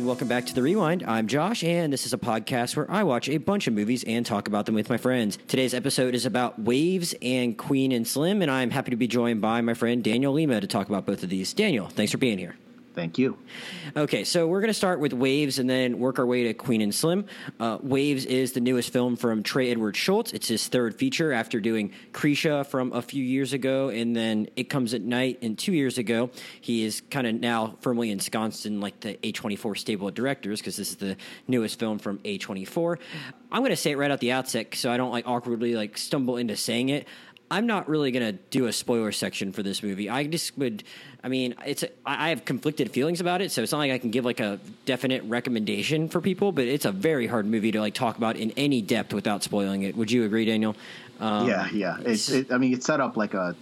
and welcome back to The Rewind. I'm Josh, and this is a podcast where I watch a bunch of movies and talk about them with my friends. Today's episode is about Waves and Queen and Slim, and I'm happy to be joined by my friend Daniel Lima to talk about both of these. Daniel, thanks for being here. Thank you. Okay, so we're going to start with Waves and then work our way to Queen and Slim. Uh, Waves is the newest film from Trey Edward Shults. It's his third feature after doing Krisha from a few years ago, and then It Comes at Night and two years ago. He is kind of now firmly ensconced in like the A24 stable of directors because this is the newest film from A24. I'm going to say it right out the outset so I don't like awkwardly like stumble into saying it. I'm not really going to do a spoiler section for this movie. I just would, I mean, it's, a, I have conflicted feelings about it, so it's not like I can give like a definite recommendation for people, but it's a very hard movie to like talk about in any depth without spoiling it. Would you agree, Daniel? Um, yeah, yeah. It's, it, I mean, it's set up like a,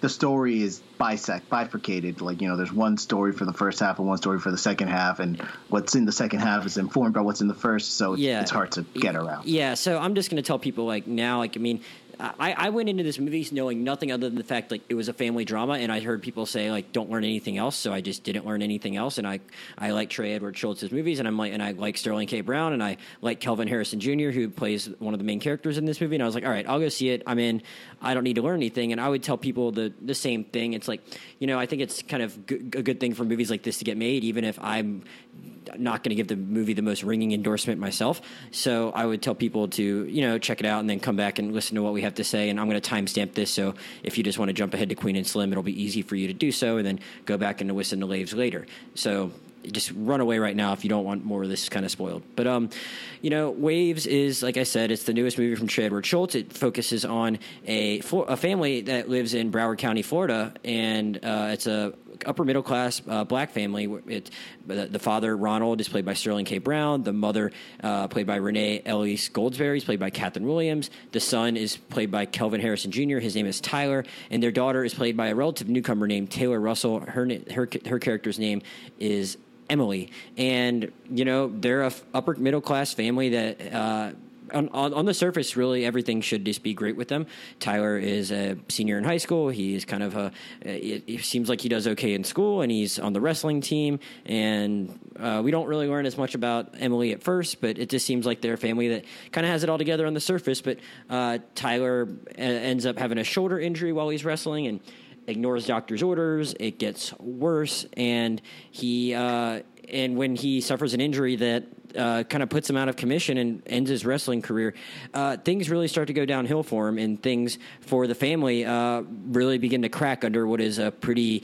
the story is bisect, bifurcated. Like, you know, there's one story for the first half and one story for the second half, and what's in the second half is informed by what's in the first, so yeah. it's hard to get around. Yeah, so I'm just going to tell people, like, now, like, I mean, I, I went into this movie knowing nothing other than the fact like it was a family drama, and I heard people say like don't learn anything else, so I just didn't learn anything else. And I I like Trey Edward Shults' movies, and I'm like and I like Sterling K. Brown, and I like Kelvin Harrison Jr., who plays one of the main characters in this movie. And I was like, all right, I'll go see it. I'm in. I don't need to learn anything. And I would tell people the the same thing. It's like you know I think it's kind of g- a good thing for movies like this to get made, even if I'm not going to give the movie the most ringing endorsement myself. So I would tell people to, you know, check it out and then come back and listen to what we have to say. And I'm going to timestamp this. So if you just want to jump ahead to Queen and Slim, it'll be easy for you to do so and then go back and listen to Waves later. So just run away right now if you don't want more of this kind of spoiled. But um, you know, Waves is like I said, it's the newest movie from Trey Edward Shults. It focuses on a a family that lives in Broward County, Florida, and uh, it's a upper middle class uh, black family. It, the father Ronald is played by Sterling K. Brown. The mother uh, played by Renee Elise Goldsberry, is played by Kathryn Williams. The son is played by Kelvin Harrison Jr. His name is Tyler, and their daughter is played by a relative newcomer named Taylor Russell. Her her her character's name is Emily, and you know they're a upper middle class family that. Uh, on, on, on, the surface, really everything should just be great with them. Tyler is a senior in high school. He's kind of a. It, it seems like he does okay in school, and he's on the wrestling team. And uh, we don't really learn as much about Emily at first, but it just seems like they're a family that kind of has it all together on the surface. But uh, Tyler uh, ends up having a shoulder injury while he's wrestling, and ignores doctor's orders. It gets worse, and he uh, and when he suffers an injury that uh, kind of puts him out of commission and ends his wrestling career, uh, things really start to go downhill for him, and things for the family uh, really begin to crack under what is a pretty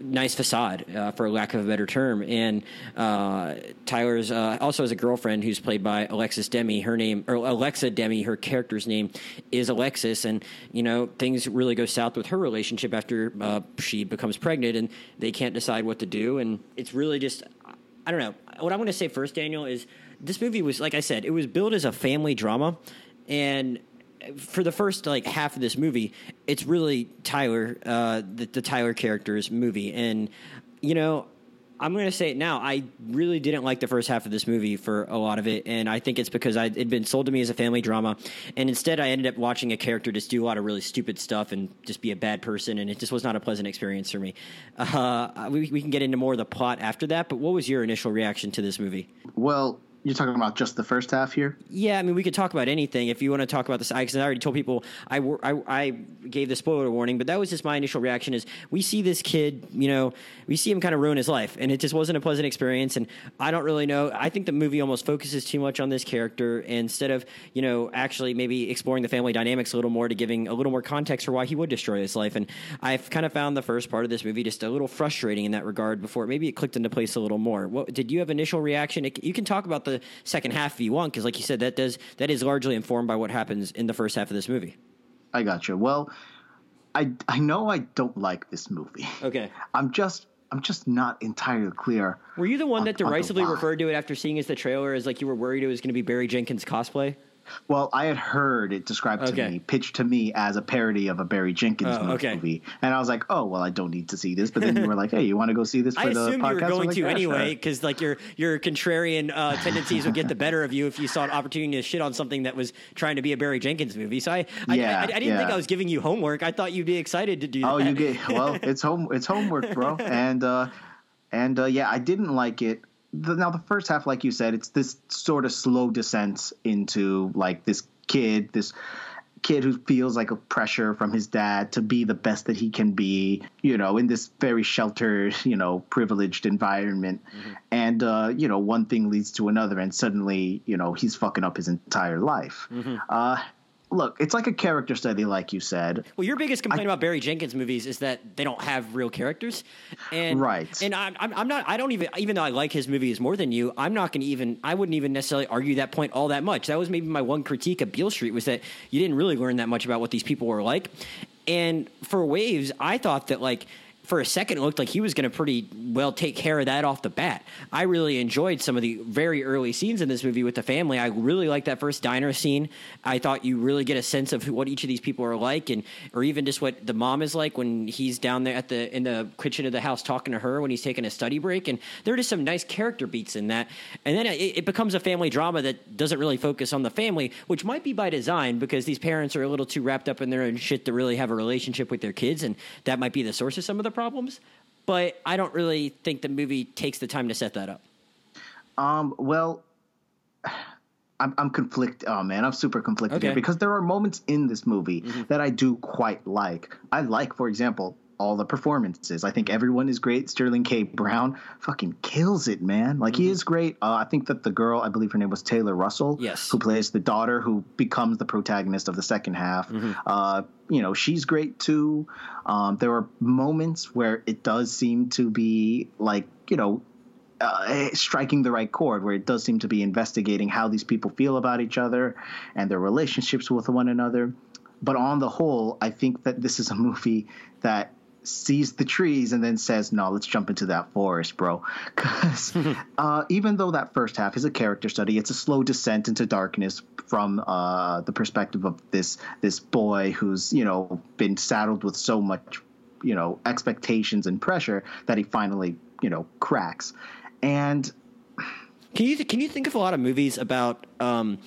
nice facade, uh, for lack of a better term. And uh, Tyler's uh, also has a girlfriend who's played by Alexis Demie. Her name, or Alexa Demie, her character's name is Alexis. And, you know, things really go south with her relationship after she becomes pregnant and they can't decide what to do. And it's really just, I don't know. What I'm going to say first, Daniel, is this movie was, like I said, it was built as a family drama. And for the first like half of this movie, it's really Tyler, uh, the, the Tyler character's movie, and you know, I'm going to say it now. I really didn't like the first half of this movie for a lot of it, and I think it's because it'd been sold to me as a family drama, and instead I ended up watching a character just do a lot of really stupid stuff and just be a bad person, and it just was not a pleasant experience for me. Uh, we, we can get into more of the plot after that, but what was your initial reaction to this movie? Well, you're talking about just the first half here? Yeah, I mean, we could talk about anything. If you want to talk about this, I, I already told people I, I, I gave the spoiler warning, but that was just my initial reaction is we see this kid, you know, we see him kind of ruin his life, and it just wasn't a pleasant experience. And I don't really know. I think the movie almost focuses too much on this character instead of, you know, actually maybe exploring the family dynamics a little more to giving a little more context for why he would destroy his life. And I've kind of found the first part of this movie just a little frustrating in that regard before maybe it clicked into place a little more. What did you have initial reaction? It, you can talk about the second half if you want, because like you said, that does that is largely informed by what happens in the first half of this movie. I got you. Well, I I know I don't like this movie. Okay. I'm just I'm just not entirely clear. Were you the one on, that derisively referred to it after seeing as the trailer as like you were worried it was going to be Barry Jenkins cosplay? Well, I had heard it described okay. to me, pitched to me as a parody of a Barry Jenkins oh, okay. movie, and I was like, "Oh, well, I don't need to see this." But then you were like, "Hey, you want to go see this?" For I the assumed podcast? you were going like, to yeah, anyway, because sure. like your your contrarian uh, tendencies would get the better of you if you saw an opportunity to shit on something that was trying to be a Barry Jenkins movie. So I, I, yeah, I, I didn't yeah. think I was giving you homework. I thought you'd be excited to do. Oh, that. you get well. It's home. It's homework, bro. and uh, and uh, yeah, I didn't like it the, now the first half, like you said, it's this sort of slow descent into like this kid, this kid who feels like a pressure from his dad to be the best that he can be, you know, in this very sheltered, you know, privileged environment. Mm-hmm. And, uh, you know, one thing leads to another, and suddenly, you know, he's fucking up his entire life. Mm-hmm. Uh, look, it's like a character study, like you said. Well, your biggest complaint I, about Barry Jenkins movies is that they don't have real characters, and right. And I'm, I'm not. I don't even. Even though I like his movies more than you, I'm not going to even. I wouldn't even necessarily argue that point all that much. That was maybe my one critique of Beale Street was that you didn't really learn that much about what these people were like. And for Waves, I thought that like for a second, it looked like he was going to pretty well take care of that off the bat. I really enjoyed some of the very early scenes in this movie with the family. I really liked that first diner scene. I thought you really get a sense of what each of these people are like, and or even just what the mom is like when he's down there at the in the kitchen of the house talking to her when he's taking a study break. And there are just some nice character beats in that. And then it, it becomes a family drama that doesn't really focus on the family, which might be by design because these parents are a little too wrapped up in their own shit to really have a relationship with their kids, and that might be the source of some of the problems, but I don't really think the movie takes the time to set that up. Um, well, I'm, I'm conflicted. Oh man, I'm super conflicted okay. here because there are moments in this movie mm-hmm. that I do quite like. I like, for example, all the performances. I think everyone is great. Sterling K. Brown fucking kills it, man. Like mm-hmm. he is great. Uh, I think that the girl, I believe her name was Taylor Russell, yes, who plays the daughter who becomes the protagonist of the second half. Mm-hmm. Uh, you know, she's great too. Um, there are moments where it does seem to be like, you know, uh, striking the right chord where it does seem to be investigating how these people feel about each other and their relationships with one another. But on the whole, I think that this is a movie that sees the trees and then says, "No, let's jump into that forest, bro." Because uh, even though that first half is a character study, it's a slow descent into darkness from uh, the perspective of this this boy who's you know been saddled with so much you know expectations and pressure that he finally you know cracks. And can you can you think of a lot of movies about um,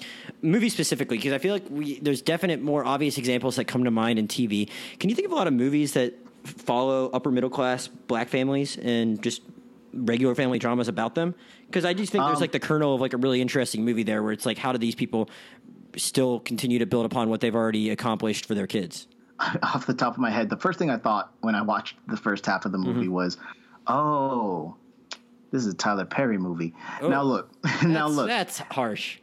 movies specifically? Because I feel like we, there's definite more obvious examples that come to mind in TV. Can you think of a lot of movies that follow upper middle class black families and just regular family dramas about them? Because I just think um, there's like the kernel of like a really interesting movie there where it's like how do these people still continue to build upon what they've already accomplished for their kids? Off the top of my head, the first thing I thought when I watched the first half of the movie mm-hmm. was, "Oh, this is a Tyler Perry movie." Oh, now look, now look, that's harsh.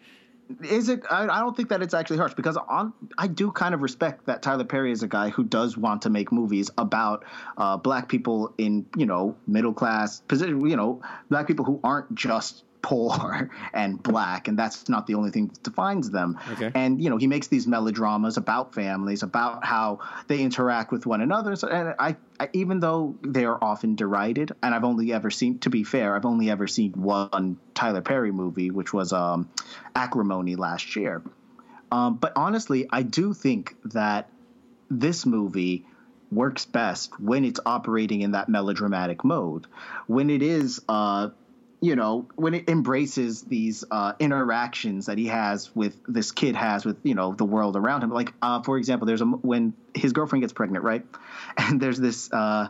Is it? I, I, don't think that it's actually harsh because on I do kind of respect that Tyler Perry is a guy who does want to make movies about uh, black people in you know middle class position, you know black people who aren't just poor and black, and that's not the only thing that defines them. Okay. And you know, he makes these melodramas about families, about how they interact with one another. So, and I, I, even though they are often derided, and I've only ever seen, to be fair, I've only ever seen one Tyler Perry movie, which was um, Acrimony last year. Um, but honestly, I do think that this movie works best when it's operating in that melodramatic mode. When it is uh, you know when it embraces these uh, interactions that he has with this kid has with you know the world around him. Like uh, for example there's a when his girlfriend gets pregnant right? And there's this uh,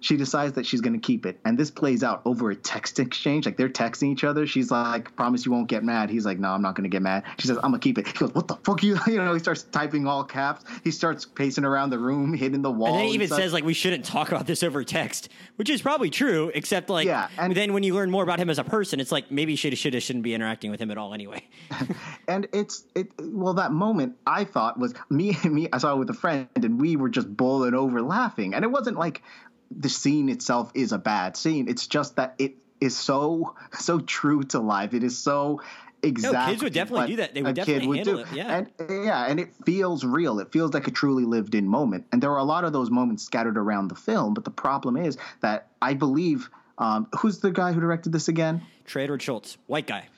she decides that she's going to keep it. And this plays out over a text exchange like they're texting each other. She's like promise you won't get mad. He's like no i'm not going to get mad. She says i'm going to keep it. He goes what the fuck you you know he starts typing all caps. He starts pacing around the room hitting the wall and then he even says like we shouldn't talk about this over text which is probably true except like yeah, and then when you learn more about him as a person it's like maybe should should shouldn't be interacting with him at all anyway. And it's it well that moment i thought was me and me i saw it with a friend and we were just bowling over laughing. And it wasn't like the scene itself is a bad scene. It's just that it is so so true to life. It is so exactly. No, kids would definitely do that. They would definitely would handle do. it. Yeah, and yeah, and it feels real. It feels like a truly lived in moment. And there are a lot of those moments scattered around the film. But the problem is that I believe um, who's the guy who directed this again? Trader Shults, white guy.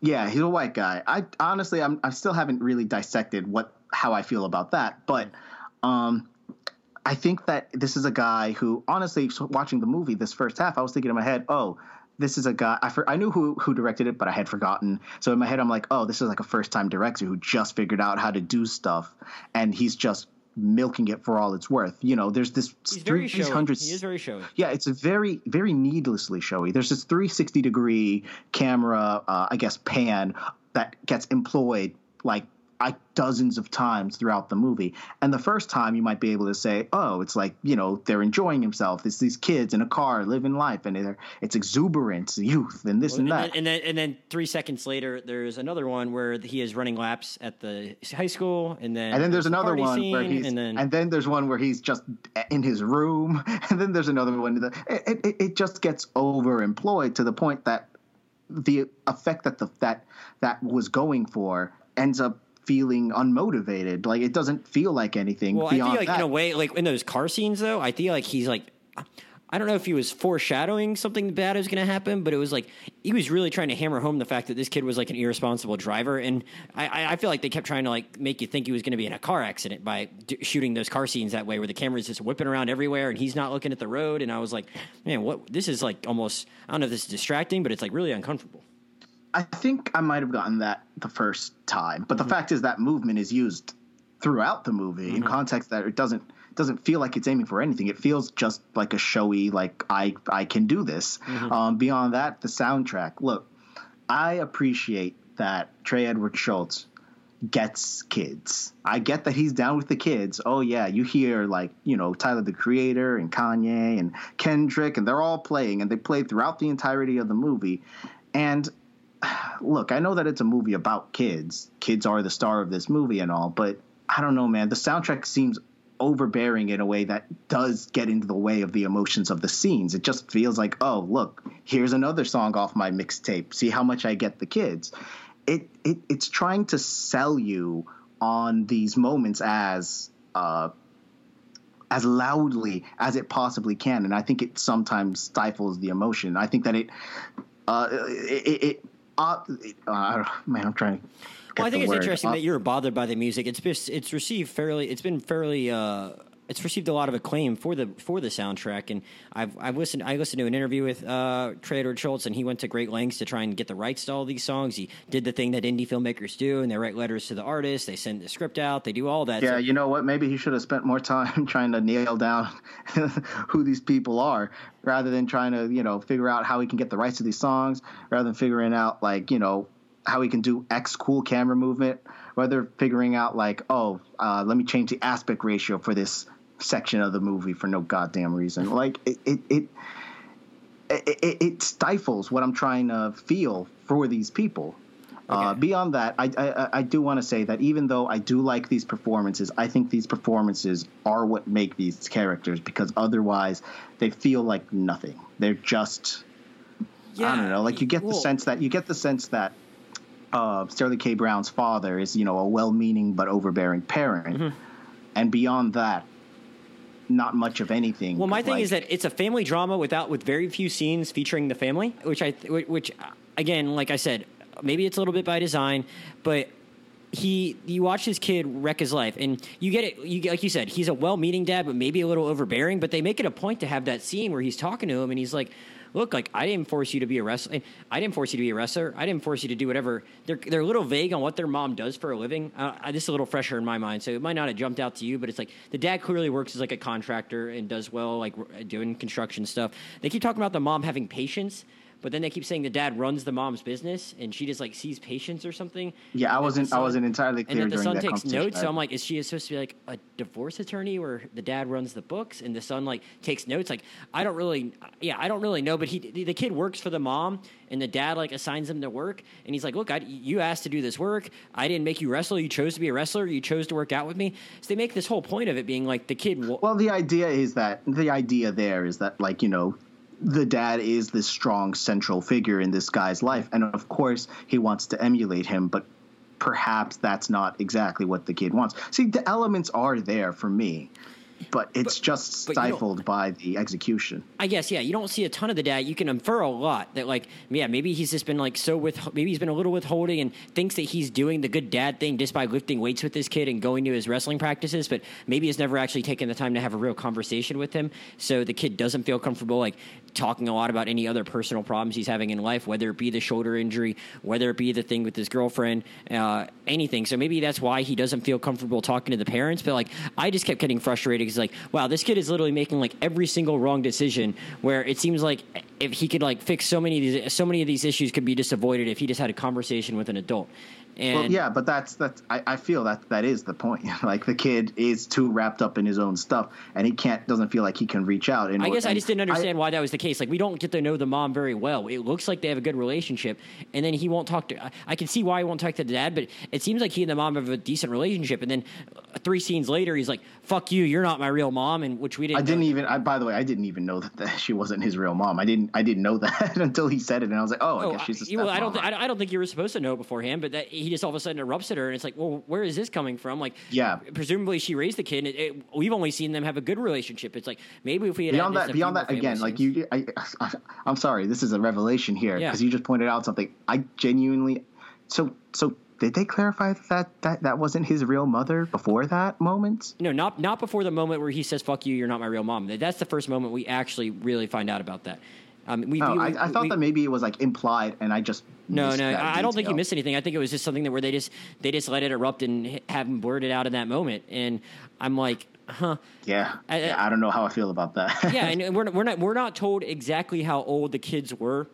Yeah, he's a white guy. I honestly, I'm, I still haven't really dissected what how I feel about that, but. Um, I think that this is a guy who, honestly, watching the movie this first half, I was thinking in my head, oh, this is a guy. I, for, I knew who who directed it, but I had forgotten. So in my head, I'm like, oh, this is like a first time director who just figured out how to do stuff, and he's just milking it for all it's worth. You know, there's this He's very showy. 300 He is very showy. yeah, it's very, very needlessly showy. There's this 360 degree camera, uh, I guess, pan that gets employed like I dozens of times throughout the movie. And the first time you might be able to say, oh, it's like, you know, they're enjoying themselves. It's these kids in a car living life and they're, it's exuberance, youth, and this and, and that. Then, and then and then three seconds later, there's another one where he is running laps at the high school, and then and then there's a another one scene, where he's and then and then there's one where he's just in his room and then there's another one that it, it, it just gets overemployed to the point that the effect that the that that was going for ends up feeling unmotivated like it doesn't feel like anything well, I feel like that. in a way, like in those car scenes, though, I feel like he's like. I don't know if he was foreshadowing something bad was going to happen, but it was like he was really trying to hammer home the fact that this kid was like an irresponsible driver, and I- I, I feel like they kept trying to like make you think he was going to be in a car accident by d- shooting those car scenes that way, where the camera's just whipping around everywhere and he's not looking at the road, and I was like, man, what? This is like almost I don't know if this is distracting, but it's like really uncomfortable. I think I might have gotten that the first time, but the mm-hmm. fact is that movement is used throughout the movie in mm-hmm. context that it doesn't doesn't feel like it's aiming for anything. It feels just like a showy, like I I can do this. Mm-hmm. Um, beyond that, the soundtrack. Look, I appreciate that Trey Edward Shults gets kids. I get that he's down with the kids. Oh yeah, you hear like you know Tyler the Creator and Kanye and Kendrick, and they're all playing, and they play throughout the entirety of the movie. And look, I know that it's a movie about kids. Kids are the star of this movie and all, but I don't know, man. The soundtrack seems overbearing in a way that does get into the way of the emotions of the scenes. It just feels like, oh, look, here's another song off my mixtape. See how much I get the kids. It it it's trying to sell you on these moments as uh as loudly as it possibly can, and I think it sometimes stifles the emotion. I think that it uh it, it, uh, uh, man, I'm trying to. Well, I think it's word. interesting Uh, that you're bothered by the music. It's it's received fairly. It's been fairly. Uh, it's received a lot of acclaim for the for the soundtrack, and I've I've listened. I listened to an interview with uh, Trey Edward Shults, and he went to great lengths to try and get the rights to all these songs. He did the thing that indie filmmakers do, and they write letters to the artists. They send the script out. They do all that. Yeah, So- you know what? Maybe he should have spent more time trying to nail down who these people are rather than trying to, you know, figure out how he can get the rights to these songs, rather than figuring out, like, you know, how he can do X cool camera movement, rather figuring out, like, oh, uh, let me change the aspect ratio for this section of the movie for no goddamn reason. Like, it, it, it it, it, stifles what I'm trying to feel for these people. Uh, beyond that, I, I, I do want to say that even though I do like these performances, I think these performances are what make these characters because otherwise they feel like nothing. They're just I don't know. Like you get the sense that you get the sense that uh, Sterling K. Brown's father is you know a well-meaning but overbearing parent, Mm-hmm. and beyond that, not much of anything. Well, my thing is that it's a family drama without with very few scenes featuring the family, which I which again, like I said, maybe it's a little bit by design, but he you watch this kid wreck his life and you get it you get like you said he's a well-meaning dad but maybe a little overbearing but they make it a point to have that scene where he's talking to him and he's like look like i didn't force you to be a wrestler i didn't force you to be a wrestler. I didn't force you to do whatever. They're, they're a little vague on what their mom does for a living. Uh, this is a little fresher in my mind so it might not have jumped out to you but it's like the dad clearly works as like a contractor and does well like doing construction stuff. They keep talking about the mom having patience but then they keep saying the dad runs the mom's business and she just like sees patients or something Yeah, I And that the wasn't- I wasn't entirely clear And that the son takes notes. So I'm like, is she supposed to be like a divorce attorney where the dad runs the books and the son like takes notes? Like, I don't really, yeah, I don't really know. But he, the kid works for the mom, and the dad like assigns him to work, and he's like, look, I, you asked to do this work. I didn't make you wrestle. You chose to be a wrestler. You chose to work out with me. So they make this whole point of it being like the kid. Will, Well, the idea is that the idea there is that like you know the dad is this strong central figure in this guy's life, and of course he wants to emulate him, but perhaps that's not exactly what the kid wants. See, the elements are there for me, but it's just but you don't- stifled by the execution. I guess yeah. You don't see a ton of the dad. You can infer a lot that like yeah maybe he's just been like so with maybe he's been a little withholding and thinks that he's doing the good dad thing just by lifting weights with this kid and going to his wrestling practices, but maybe he's never actually taken the time to have a real conversation with him. So the kid doesn't feel comfortable like talking a lot about any other personal problems he's having in life, whether it be the shoulder injury, whether it be the thing with his girlfriend, uh, anything. So maybe that's why he doesn't feel comfortable talking to the parents. But like, I just kept getting frustrated because like, wow, this kid is literally making like every single wrong decision. Where it seems like if he could like fix so many of these, so many of these issues could be just avoided if he just had a conversation with an adult. And well, yeah, but that's that's I, I feel that that is the point. like the kid is too wrapped up in his own stuff, and he can't doesn't feel like he can reach out. I guess I just didn't understand I, why that was the case. Like we don't get to know the mom very well. It looks like they have a good relationship, and then he won't talk to. I, I can see why he won't talk to the dad, but it seems like he and the mom have a decent relationship. And then three scenes later, he's like, "Fuck you, you're not my real mom," and which we didn't. I didn't know. even. I, by the way, I didn't even know that, that she wasn't his real mom. I didn't. I didn't know that until he said it, and I was like, "Oh, I Oh, guess she's a I, well, I don't. Th- I don't think you were supposed to know beforehand, but that he just all of a sudden erupts at her, and it's like, well, where is this coming from? Like, Yeah. presumably she raised the kid. And it, it, we've only seen them have a good relationship. It's like maybe if we had beyond that, beyond that, again, family like you, I, I, I'm sorry, this is a revelation here Yeah. because you just pointed out something. I genuinely, so so did they clarify that that that wasn't his real mother before that moment? No, not not before the moment where he says "fuck you," you're not my real mom. That's the first moment we actually really find out about that. Um, we, No, we- I, I thought that maybe it was like implied, and I just No, no, I I don't think you missed anything. I think it was just something that where they just they just let it erupt and have him blurt it out in that moment, and I'm like, huh. Yeah, I- yeah, I don't know how I feel about that. yeah, and we're we're not we're not told exactly how old the kids were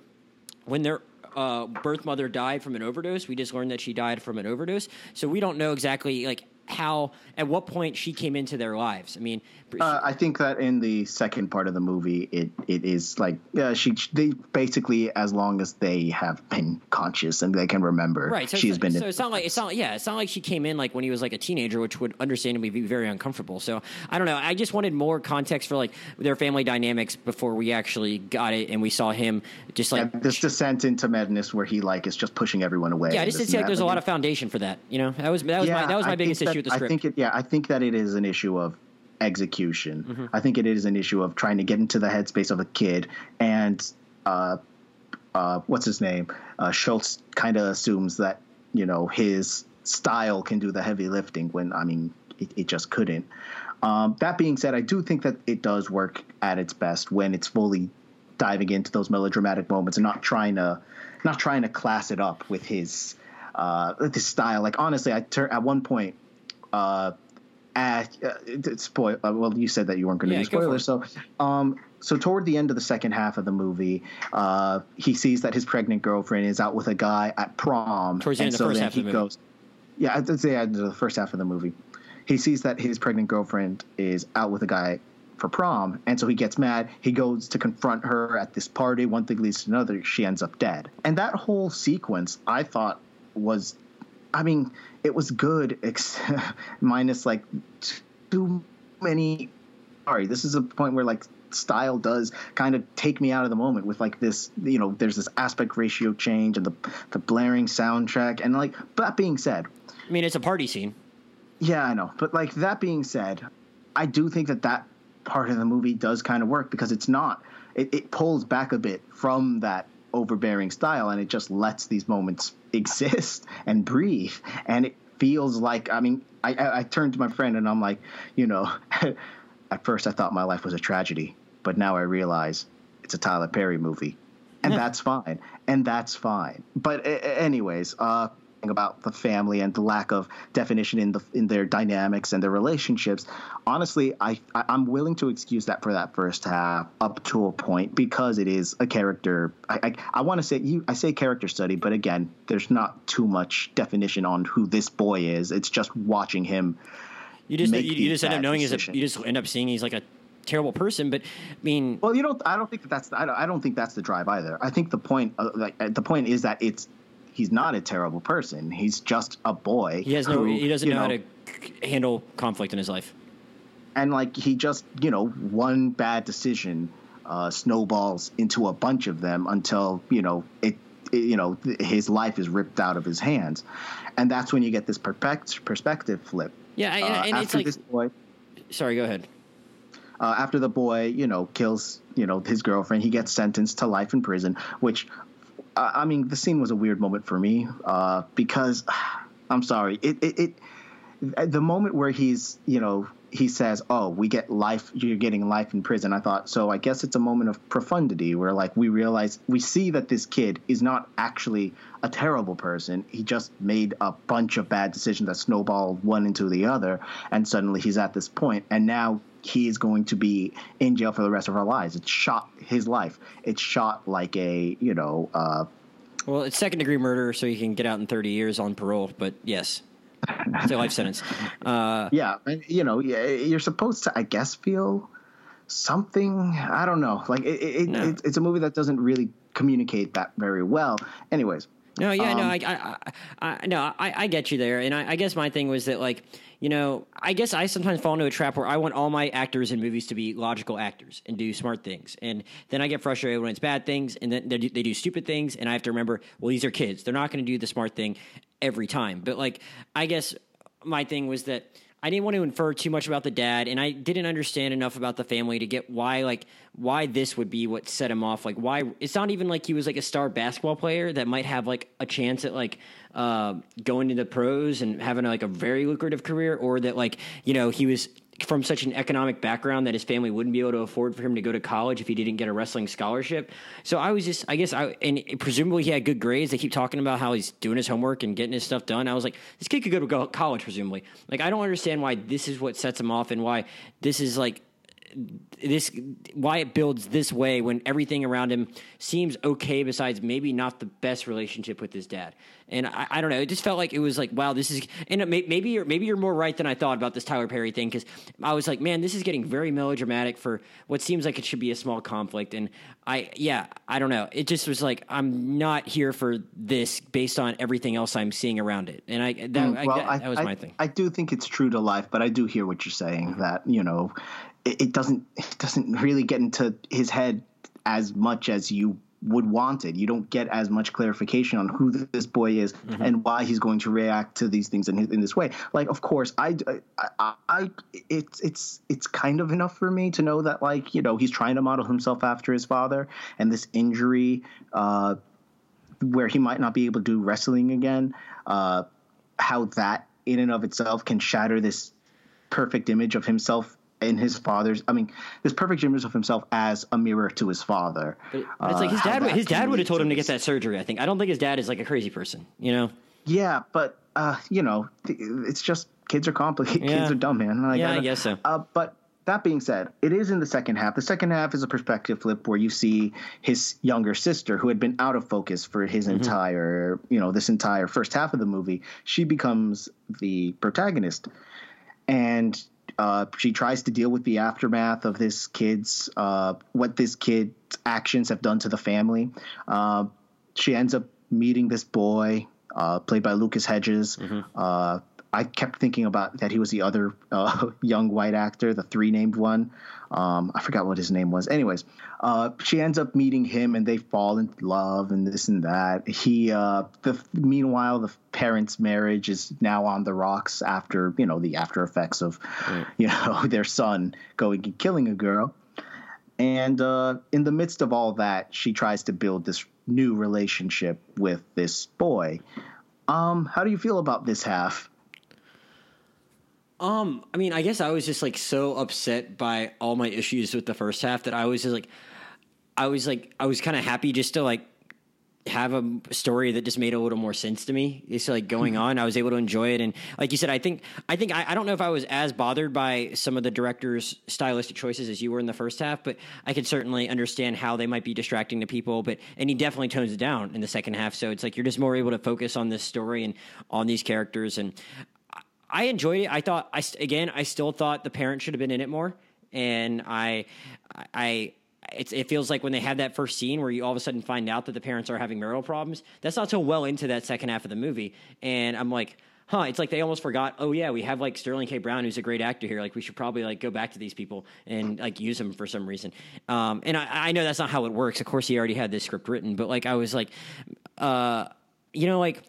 when their uh, birth mother died from an overdose. We just learned that she died from an overdose, so we don't know exactly like how at what point she came into their lives. I mean, Uh, I think that in the second part of the movie, it it is like yeah, she they basically as long as they have been conscious and they can remember, right? So she's been. so it's not like it's not yeah, it's not like she came in like when he was like a teenager, which would understandably be very uncomfortable. So I don't know. I just wanted more context for like their family dynamics before we actually got it and we saw him just like yeah, this descent into madness where he like is just pushing everyone away. yeah. I just didn't see like there's a lot of foundation for that. You know, that was that was my that was my I biggest think issue with the script. I think it, yeah, I think that it is an issue of execution. Mm-hmm. I think it is an issue of trying to get into the headspace of a kid, and uh, uh, what's his name? Uh, Shults kind of assumes that you know his style can do the heavy lifting when I mean it, it just couldn't. Um, that being said, I do think that it does work at its best when it's fully diving into those melodramatic moments and not trying to not trying to class it up with his uh, with his style. Like honestly, I tur- at one point. Uh, at, uh, it- spoil. Uh, well, you said that you weren't going to Yeah, do spoilers, so um, so toward the end of the second half of the movie, uh, he sees that his pregnant girlfriend is out with a guy at prom. Towards the and end of the so first then half of he the movie. goes, yeah, I'd say at the first half of the movie, he sees that his pregnant girlfriend is out with a guy for prom, and so he gets mad. He goes to confront her at this party. One thing leads to another. She ends up dead, and that whole sequence I thought was, I mean, it was good, ex- minus like too many. Sorry, this is a point where like style does kind of take me out of the moment with like this you know there's this aspect ratio change and the the blaring soundtrack and like but that being said I mean, it's a party scene. yeah, I know. But like that being said, I do think that that part of the movie does kind of work because it's not. It, it pulls back a bit from that overbearing style and it just lets these moments exist and breathe. And it feels like I mean, I, I, I turned to my friend and I'm like, you know, at first I thought my life was a tragedy, but now I realize it's a Tyler Perry movie. And that's fine. And that's fine. But a- anyways, uh about the family and the lack of definition in the in their dynamics and their relationships. Honestly, I, I I'm willing to excuse that for that first half up to a point because it is a character. I I, I want to say you I say character study, but again, there's not too much definition on who this boy is. It's just watching him. You just you, you just end up knowing he's a, you just end up seeing he's like a terrible person. But I mean, Well, you don't. I don't think that that's. I don't, I don't think that's the drive either. I think the point. Uh, like uh, the point is that it's. He's not a terrible person. He's just a boy. he has no he doesn't you know, how to handle conflict in his life. and like he just you know one bad decision uh, snowballs into a bunch of them until you know it, it you know his life is ripped out of his hands and that's when you get this perspective flip Yeah, and, uh, and it's after like this boy sorry, go ahead. uh, after the boy you know kills you know his girlfriend he gets sentenced to life in prison which i mean the scene was a weird moment for me uh, because i'm sorry it, it, it the moment where he's you know he says, "Oh, we get life. You're getting life in prison." I thought, so I guess it's a moment of profundity where, like, we realize we see that this kid is not actually a terrible person. He just made a bunch of bad decisions that snowballed one into the other, and suddenly he's at this point, and now he is going to be in jail for the rest of our lives. It's shot his life. It's shot like a you know. Uh, well, it's second degree murder, so you can get out in 30 years on parole. But yes, it's a life sentence. Uh, yeah, you know, you're supposed to, I guess, feel something. I don't know. Like it, it, no. it, it's a movie that doesn't really communicate that very well. Anyways. No, yeah, um, no, I, I, I, I, no, I, I get you there, and I, I guess my thing was that like you know, I guess I sometimes fall into a trap where I want all my actors in movies to be logical actors and do smart things. And then I get frustrated when it's bad things and then they do, they do stupid things. And I have to remember, well, these are kids. They're not going to do the smart thing every time. But like, I guess my thing was that I didn't want to infer too much about the dad, and I didn't understand enough about the family to get why like why this would be what set him off. Like why it's not even like he was like a star basketball player that might have like a chance at like uh, going to the pros and having like a very lucrative career, or that like you know he was from such an economic background that his family wouldn't be able to afford for him to go to college if he didn't get a wrestling scholarship. So I was just, I guess, I and presumably he had good grades. They keep talking about how he's doing his homework and getting his stuff done. I was like, this kid could go to college, presumably. Like I don't understand why this is what sets him off and why this is like this why it builds this way when everything around him seems okay besides maybe not the best relationship with his dad. And I, I don't know it just felt like it was like wow this is and may, maybe you're maybe you're more right than I thought about this Tyler Perry thing because I was like man this is getting very melodramatic for what seems like it should be a small conflict. And I yeah I don't know. It just was like I'm not here for this based on everything else I'm seeing around it. And I that, mm, well, I, that, that was I, my thing. I do think it's true to life but I do hear what you're saying that you know it, it doesn't it doesn't really get into his head as much as you would want it. You don't get as much clarification on who this boy is mm-hmm. and why he's going to react to these things in, in this way. Like, of course, I, I, I, it's it's it's kind of enough for me to know that, like, you know, he's trying to model himself after his father, and this injury, uh, where he might not be able to do wrestling again, uh, how that in and of itself can shatter this perfect image of himself in his father's i mean this perfect image of himself as a mirror to his father but, but it's like his uh, dad his dad would have told him to get that surgery i think i don't think his dad is like a crazy person you know yeah but uh, you know it's just kids are complicated yeah. kids are dumb man like, yeah I, I guess so uh, but that being said, it is in the second half. The second half is a perspective flip where you see his younger sister, who had been out of focus for his mm-hmm. entire, you know, this entire first half of the movie. She becomes the protagonist, and uh, she tries to deal with the aftermath of this kid's uh, what this kid's actions have done to the family. Uh, she ends up meeting this boy uh, played by Lucas Hedges. Mm-hmm. I kept thinking about that he was the other uh, young white actor, the three named one. Um, I forgot what his name was. Anyways, uh, she ends up meeting him, and they fall in love, and this and that. He, uh, the meanwhile, the parents' marriage is now on the rocks after you know the after effects of, right. you know, their son going and killing a girl. And uh, in the midst of all that, she tries to build this new relationship with this boy. Um, how do you feel about this half? Um, I mean, I guess I was just like so upset by all my issues with the first half that I was just like, I was like, I was kind of happy just to like have a story that just made a little more sense to me. It's like going on. I was able to enjoy it, and like you said, I think I think I, I, don't know if I was as bothered by some of the director's stylistic choices as you were in the first half, but I could certainly understand how they might be distracting to people. But and he definitely tones it down in the second half, so it's like you're just more able to focus on this story and on these characters. And I enjoyed it. I thought I again I still thought the parent should have been in it more, and I I. it feels like when they have that first scene where you all of a sudden find out that the parents are having marital problems. That's not so well into that second half of the movie, and I'm like, huh, it's like they almost forgot. Oh yeah, we have like Sterling K. Brown, who's a great actor here. Like we should probably like go back to these people and like use them for some reason. Um, and I, I, know that's not how it works. Of course, he already had this script written, but like I was like, uh, you know, like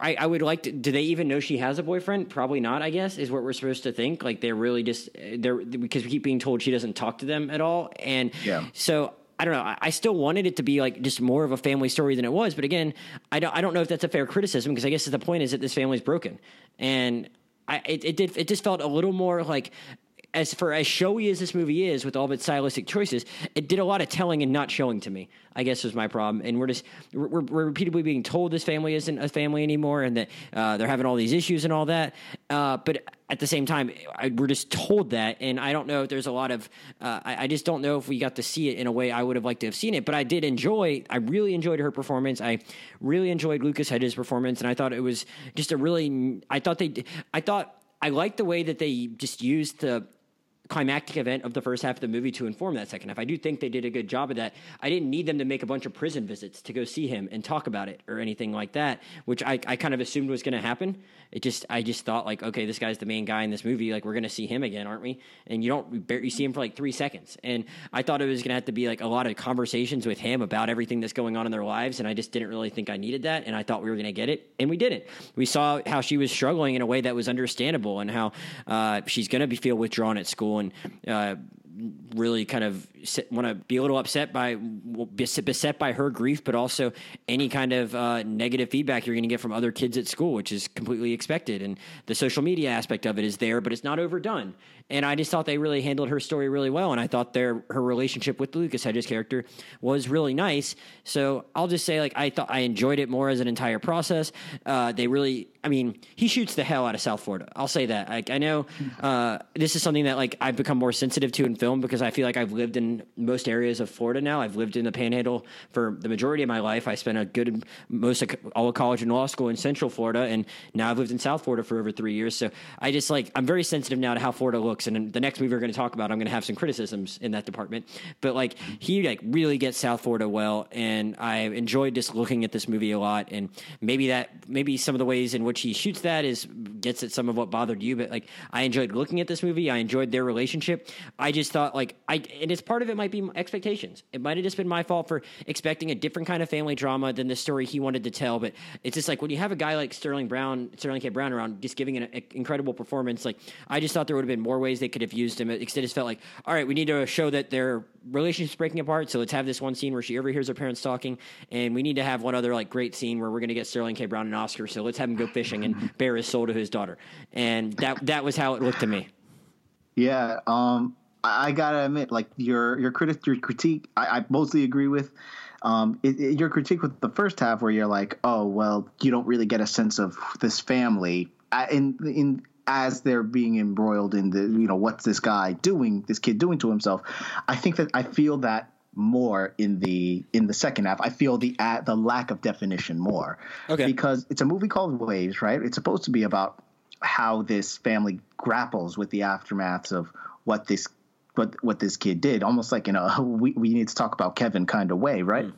I, I, would like to. Do they even know she has a boyfriend? Probably not. I guess is what we're supposed to think. Like they're really just they're because we keep being told she doesn't talk to them at all, and yeah. So I don't know. I, I still wanted it to be like just more of a family story than it was. But again, I don't. I don't know if that's a fair criticism because I guess the point is that this family's broken, and I it, it did it just felt a little more like as for as showy as this movie is with all of its stylistic choices, it did a lot of telling and not showing to me. I guess was my problem, and we're just we're, we're repeatedly being told this family isn't a family anymore, and that uh, they're having all these issues and all that. Uh, but at the same time, I, we're just told that, and I don't know if there's a lot of. Uh, I, I, just don't know if we got to see it in a way I would have liked to have seen it. But I did enjoy. I really enjoyed her performance. I really enjoyed Lucas Hedges' performance, and I thought it was just a really. I thought they. I thought I liked the way that they just used the climactic event of the first half of the movie to inform that second half. I do think they did a good job of that. I didn't need them to make a bunch of prison visits to go see him and talk about it or anything like that, which I, I kind of assumed was going to happen. It just I just thought like, okay, this guy's the main guy in this movie. Like we're going to see him again, aren't we? And you don't you see him for like three seconds. And I thought it was going to have to be like a lot of conversations with him about everything that's going on in their lives. And I just didn't really think I needed that. And I thought we were going to get it, and we didn't. We saw how she was struggling in a way that was understandable, and how uh, she's going to be feel withdrawn at school and. Uh, really kind of want to be a little upset by beset by her grief, but also any kind of uh, negative feedback you're going to get from other kids at school, which is completely expected. And the social media aspect of it is there, but it's not overdone. And I just thought they really handled her story really well, and I thought their her relationship with Lucas Hedges character was really nice. So I'll just say, like, I thought I enjoyed it more as an entire process. Uh, they really, I mean, he shoots the hell out of South Florida. I'll say that. Like, I know uh, this is something that like I've become more sensitive to in film because I feel like I've lived in most areas of Florida now. I've lived in the Panhandle for the majority of my life. I spent a good most of all of college and law school in Central Florida, and now I've lived in South Florida for over three years. So I just like I'm very sensitive now to how Florida looks. And the next movie we're going to talk about, I'm going to have some criticisms in that department. But like he like really gets South Florida well, and I enjoyed just looking at this movie a lot. And maybe that maybe some of the ways in which he shoots that is gets at some of what bothered you. But like I enjoyed looking at this movie. I enjoyed their relationship. I just thought like I and it's part of it might be expectations. It might have just been my fault for expecting a different kind of family drama than the story he wanted to tell. But it's just like when you have a guy like Sterling Brown, Sterling K. Brown around, just giving an, an incredible performance. Like I just thought there would have been more ways they could have used him. It just felt like, all right, we need to show that their relationship's breaking apart. So let's have this one scene where she overhears her parents talking, and we need to have one other like great scene where we're going to get Sterling K. Brown an Oscar. So let's have him go fishing and bare his soul to his daughter. And that that was how it looked to me. Yeah, um, I gotta admit, like your your critic your critique, I, I mostly agree with. Um, it, it, your critique with the first half, where you're like, oh well, you don't really get a sense of this family in in as they're being embroiled in the you know what's this guy doing, this kid doing to himself. I think that I feel that more in the in the second half. I feel the uh, the lack of definition more. Okay. Because it's a movie called Waves, right? It's supposed to be about how this family grapples with the aftermaths of what this what what this kid did, almost like in a we, we need to talk about Kevin kind of way, right? Mm.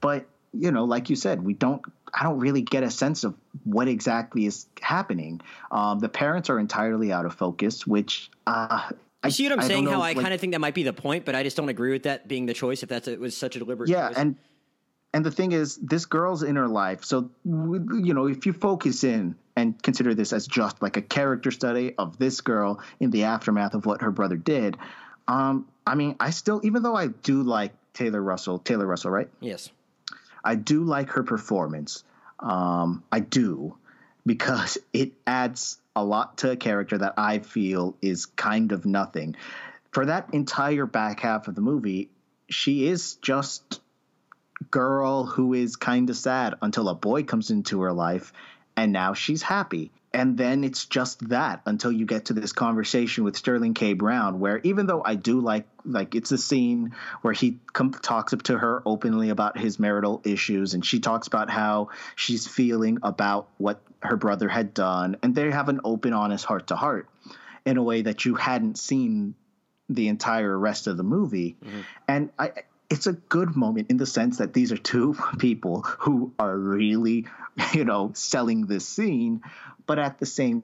But you know, like you said, we don't. I don't really get a sense of what exactly is happening. Um, the parents are entirely out of focus, which uh, I see what I'm I saying. Know, how I like, kind of think that might be the point, but I just don't agree with that being the choice. If it was such a deliberate, yeah, choice. and and the thing is, this girl's in her life. So you know, if you focus in and consider this as just like a character study of this girl in the aftermath of what her brother did, um, I mean, I still, even though I do like Taylor Russell, Taylor Russell, right? Yes. I do like her performance. Um, I do because it adds a lot to a character that I feel is kind of nothing. For that entire back half of the movie, she is just girl who is kind of sad until a boy comes into her life and now she's happy and then it's just that until you get to this conversation with Sterling K. Brown, where even though I do like like it's a scene where he com- talks up to her openly about his marital issues, and she talks about how she's feeling about what her brother had done, and they have an open, honest heart to heart in a way that you hadn't seen the entire rest of the movie, mm-hmm. and I it's a good moment in the sense that these are two people who are really, you know, selling this scene, but at the same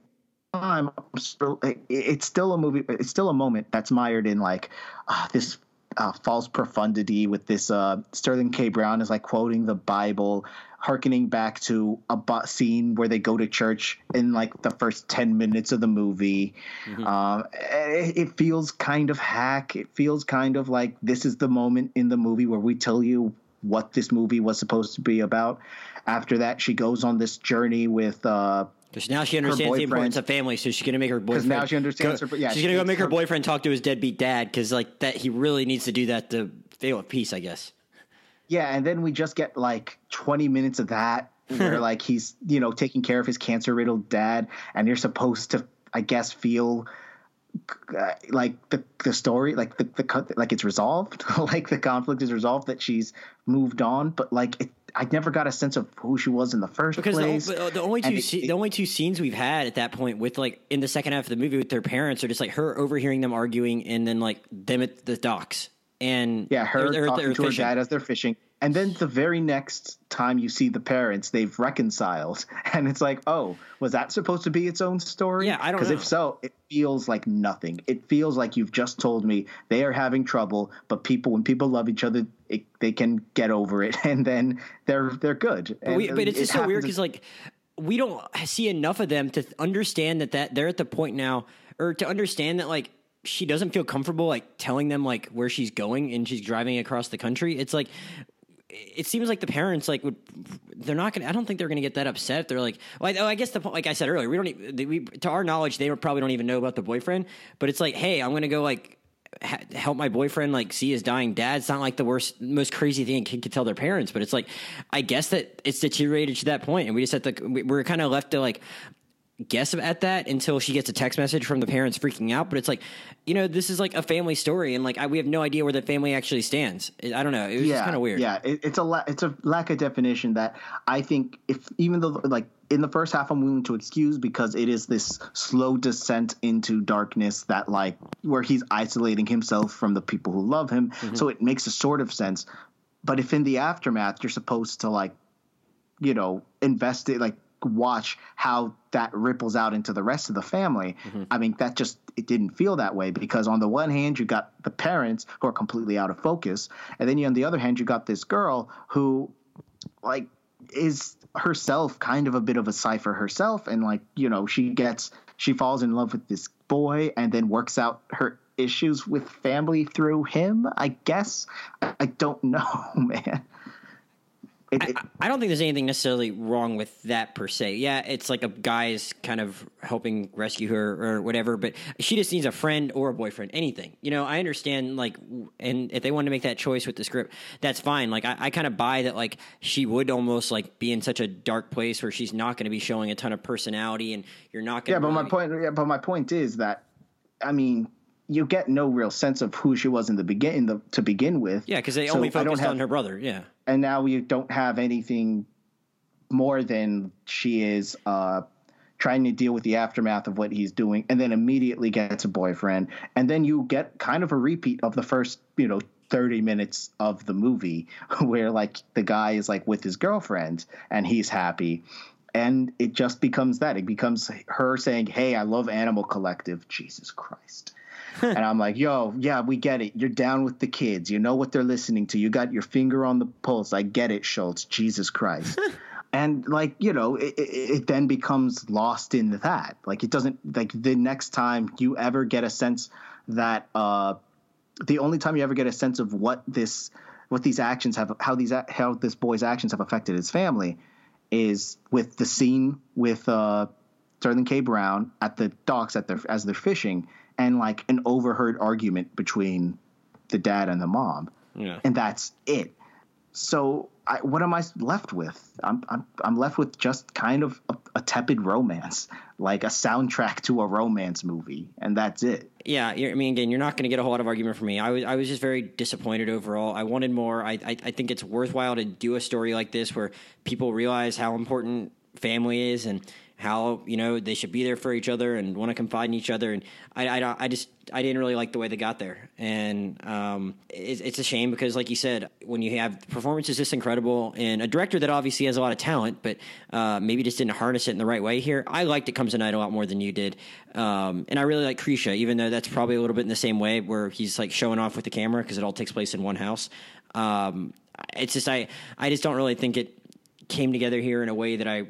time, it's still a movie. It's still a moment that's mired in like uh, this uh, false profundity with this uh, Sterling K. Brown is like quoting the Bible, harkening back to a scene where they go to church in like the first 10 minutes of the movie. Mm-hmm. Um, it, it, feels kind of hack. It feels kind of like this is the moment in the movie where we tell you what this movie was supposed to be about. After that, she goes on this journey with uh, Because now she understands the importance of family, so she's gonna make her boyfriend. now she understands go, her- yeah, she's gonna go make her her- boyfriend talk to his deadbeat dad because like that he really needs to do that to feel at peace, I guess. Yeah, and then we just get like 20 minutes of that where like he's, you know, taking care of his cancer riddled dad and you're supposed to I guess feel uh, like the the story like the, the like it's resolved, like the conflict is resolved that she's moved on, but like it, I never got a sense of who she was in the first Because place. the, the only two it- it- the only two scenes we've had at that point with like in the second half of the movie with their parents are just like her overhearing them arguing and then like them at the docks and Yeah, her or- talking or to her dad as they're fishing. And then the very next time you see the parents, they've reconciled. And it's like, oh, was that supposed to be its own story? Yeah, I don't Because if so, it feels like nothing. It feels like you've just told me they are having trouble, but people, when people love each other, it, they can get over it, and then they're they're good. But, we, but it's it just so weird because like we don't see enough of them to understand that that they're at the point now, or to understand that like she doesn't feel comfortable like telling them like where she's going and she's driving across the country. It's like it seems like the parents like would they're not gonna. I don't think they're gonna get that upset. They're like, well, I, oh, I guess the like I said earlier, we don't. e- they- We to our knowledge, they probably don't even know about the boyfriend. But it's like, hey, I'm gonna go like ha- help my boyfriend like see his dying dad. It's not like the worst, most crazy thing a kid could tell their parents. But it's like, I guess that it's deteriorated to that point, and we just have to. we- We're kind of left to like guess at that until she gets a text message from the parents freaking out. But it's like, you know, this is like a family story, and like I, we have no idea where the family actually stands. I don't know. It was just kind of weird. Yeah, it, it's a la- it's a lack of definition that I think if even though like in the first half I'm willing to excuse because it is this slow descent into darkness that like where he's isolating himself from the people who love him, Mm-hmm. so it makes a sort of sense. But if in the aftermath you're supposed to like you know invest it like watch how that ripples out into the rest of the family. Mm-hmm. I mean that just it didn't feel that way because on the one hand you got the parents who are completely out of focus. And then you on the other hand you got this girl who like is herself kind of a bit of a cipher herself. And like you know she gets she falls in love with this boy and then works out her issues with family through him i guess. I, don't know man I- I don't think there's anything necessarily wrong with that per se. Yeah, it's like a guy's kind of helping rescue her or whatever, but she just needs a friend or a boyfriend, anything. You know, I understand, like, and if they want to make that choice with the script, that's fine. Like, I, I kind of buy that, like, she would almost, like, be in such a dark place where she's not going to be showing a ton of personality and you're not going to. Yeah, but my point. Yeah, but my point is that, I mean, you get no real sense of who she was in the begin in the to begin with. Yeah, because they So only focused have- on her brother. Yeah. and now we don't have anything more than she is uh, trying to deal with the aftermath of what he's doing, and then immediately gets a boyfriend, and then you get kind of a repeat of the first, you know. 30 minutes of the movie where like the guy is like with his girlfriend and he's happy and it just becomes that it becomes her saying hey i love animal collective jesus christ and i'm like yo yeah we get it. You're down with the kids. You know what they're listening to. You got your finger on the pulse. I get it Shults. Jesus christ. And like you know it, it, it then becomes lost in that. Like it doesn't like the next time you ever get a sense that uh the only time you ever get a sense of what this what these actions have how these how this boy's actions have affected his family is with the scene with uh Sterling K. Brown at the docks at their as they're fishing and like an overheard argument between the dad and the mom. Yeah. And that's it. So I, what am I left with? I'm, I'm I'm left with just kind of a, a tepid romance, like a soundtrack to a romance movie, and that's it. Yeah, you're, I mean, again, you're not going to get a whole lot of argument from me. I was, I was just very disappointed overall. I wanted more. I, I, I think it's worthwhile to do a story like this where people realize how important family is and how you know they should be there for each other and want to confide in each other. And I, I, I just, I didn't really like the way they got there, and um, it's, it's a shame because, like you said, when you have performances this incredible and a director that obviously has a lot of talent, but uh, maybe just didn't harness it in the right way here. I liked It Comes at Night a lot more than you did, um, and I really like Krisha, even though that's probably a little bit in the same way where he's like showing off with the camera because it all takes place in one house. Um, it's just I, I just don't really think it came together here in a way that I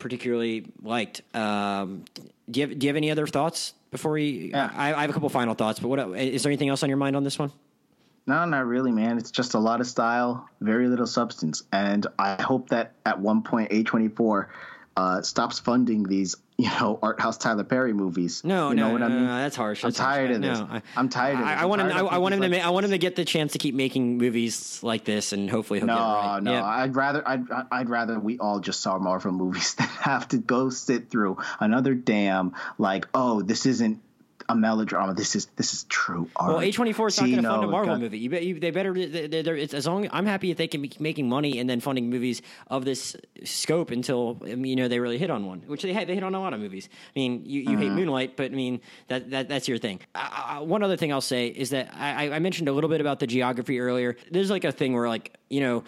particularly liked. Um, do you have Do you have any other thoughts before we? Yeah. I, I have a couple final thoughts, but what is there anything else on your mind on this one? No, not really, man. It's just a lot of style, very little substance, and I hope that at one point A24 uh, stops funding these, you know, art house Tyler Perry movies. No, you no, know what no, I mean? no, that's harsh. I'm That's harsh. tired of this. No, I, I'm tired of I, this. I want I'm him. I, I want him to. movies Ma- I want him to get the chance to keep making movies like this, and hopefully he'll No, get it right. no. Yeah. I'd rather I'd I'd rather we all just saw Marvel movies than have to go sit through another damn like oh this isn't a melodrama. This is this is true art. Well, A twenty four is not going to fund a Marvel movie. You, bet, you they better. They, they, they're- it's as long. I'm happy if they can be making money and then funding movies of this scope until you know they really hit on one, which they had. They hit on a lot of movies. I mean, you, you Mm-hmm. hate Moonlight, but I mean that, that that's your thing. Uh, uh, one other thing I'll say is that I, I mentioned a little bit about the geography earlier. There's like a thing where like you know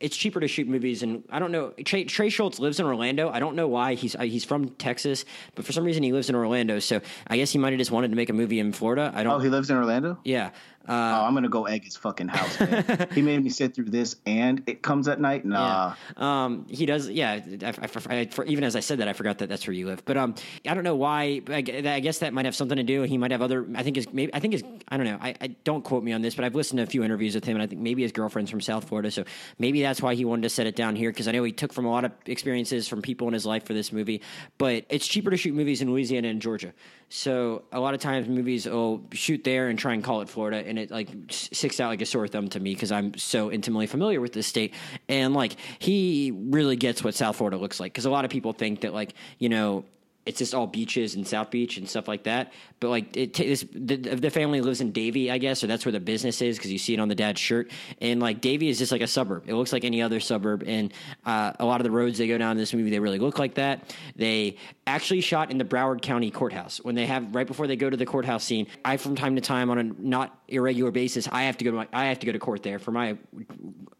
it's cheaper to shoot movies, and I don't know. Trey, Trey Shults lives in Orlando. I don't know why he's uh, he's from Texas, but for some reason he lives in Orlando. So I guess he might have just wanted to make a movie in Florida. I don't. Oh, he lives in Orlando. yeah. Oh, Uh, I'm gonna go egg his fucking house. Man. he made me sit through this, and it comes at night. Nah, yeah. Um, he does. Yeah. I, I, I, for, even as I said that, I forgot that that's where you live. But um, I don't know why. I, I guess that might have something to do. He might have other. I think his. Maybe I think his. I don't know. I, I don't quote me on this, but I've listened to a few interviews with him, and I think maybe his girlfriend's from South Florida, so maybe that's why he wanted to set it down here because I know he took from a lot of experiences from people in his life for this movie. But it's cheaper to shoot movies in Louisiana and Georgia, so a lot of times movies will shoot there and try and call it Florida, and it like sticks out like a sore thumb to me because I'm so intimately familiar with this state, and like he really gets what South Florida looks like because a lot of people think that like you know it's just all beaches and South Beach and stuff like that. But like it, ta- this, the, the family lives in Davie, I guess, or that's where the business is because you see it on the dad's shirt. And like Davie is just like a suburb. It looks like any other suburb. And uh, a lot of the roads they go down in this movie, they really look like that. They actually shot in the Broward County courthouse when they have right before they go to the courthouse scene. I from time to time on a not irregular basis, I have to go to my, I have to go to court there for my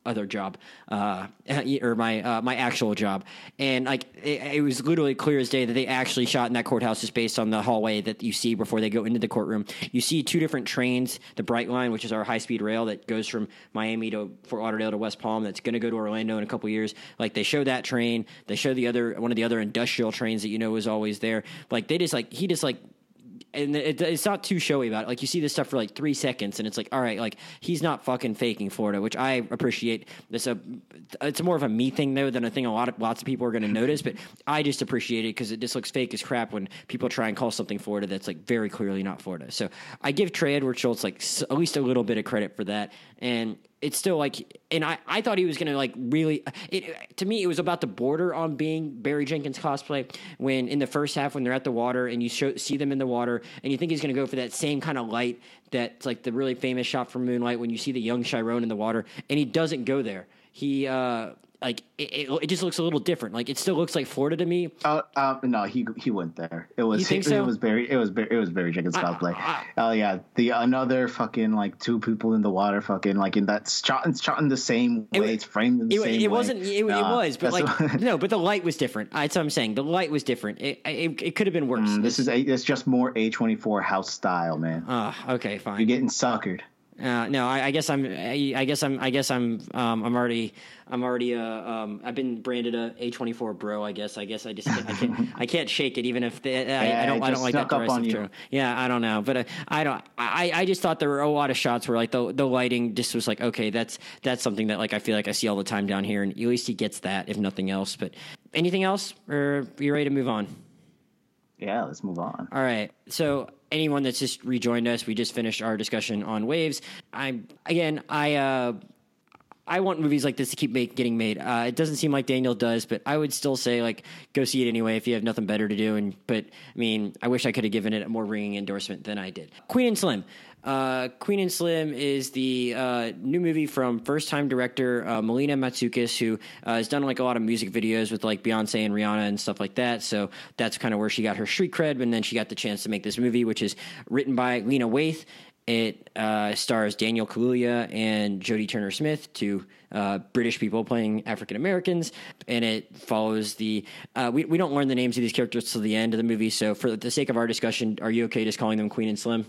other job, uh, or my uh, my actual job, and like it, it was literally clear as day that they actually shot in that courthouse just based on the hallway that you see before they go into the courtroom. You see two different trains, the Bright Line, which is our high speed rail that goes from Miami to Fort Lauderdale to West Palm, that's going to go to Orlando in a couple years. Like they show that train, they show the other one of the other industrial trains that you know is always there. Like they just like he just like and it, it's not too showy about it. Like you see this stuff for like three seconds, and it's like, all right, like he's not fucking faking Florida, which I appreciate. This a, it's more of a me thing though than a thing a lot of lots of people are going to notice. But I just appreciate it because it just looks fake as crap when people try and call something Florida that's like very clearly not Florida. So I give Trey Edward Shults like s- at least a little bit of credit for that, and it's still like, and I, I thought he was to like really, it, to me, it was about the border on being Barry Jenkins cosplay when in the first half, when they're at the water and you show, see them in the water and you think he's to go for that same kind of light that's like the really famous shot from Moonlight when you see the young Chiron in the water and he doesn't go there. He, uh, like it, it, it just looks a little different. Like it still looks like Florida to me. Oh uh, no, he he went there. It was You think it, was very it was it was very Jenkins cosplay. I- oh yeah, the another fucking like two people in the water, fucking like in that shot and shot in the same way. wa- it's framed in the same it wasn't. It, it Nah, was, but like what- no, but the light was different. That's what I'm saying. The light was different. It it, it could have been worse. Mm, this is a, it's just more A twenty four house style, man. Ah, okay, fine. You're getting suckered. Uh, no, I, I guess I'm. I, I guess I'm. I guess I'm. Um, I'm already. I'm already. Uh, um, I've been branded a A24 bro. I guess. I guess I just. Can't, I can't. I can't shake it, even if the, I, I don't. I don't like that up on you. Yeah, I don't know, but uh, I don't. I, I just thought there were a lot of shots where like the the lighting just was like okay, that's that's something that like I feel like I see all the time down here, and at least he gets that, if nothing else. But anything else, or are you ready to move on? Yeah, let's move on. All right. So anyone that's just rejoined us, we just finished our discussion on waves. I again, I uh, I want movies like this to keep make, getting made. Uh, it doesn't seem like Daniel does, but I would still say like go see it anyway if you have nothing better to do. And but I mean, I wish I could have given it a more ringing endorsement than I did. Queen and Slim. Uh, Queen and Slim is the uh, new movie from first time director uh, Melina Matsoukas, who uh, has done like a lot of music videos with like Beyonce and Rihanna and stuff like that. So that's kind of where she got her street cred. And then she got the chance to make this movie, which is written by Lena Waithe. It uh, stars Daniel Kaluuya and Jodie Turner Smith, two uh, British people playing African Americans, and it follows the. We we don't learn the names of these characters till the end of the movie. So for the sake of our discussion, are you okay just calling them Queen and Slim?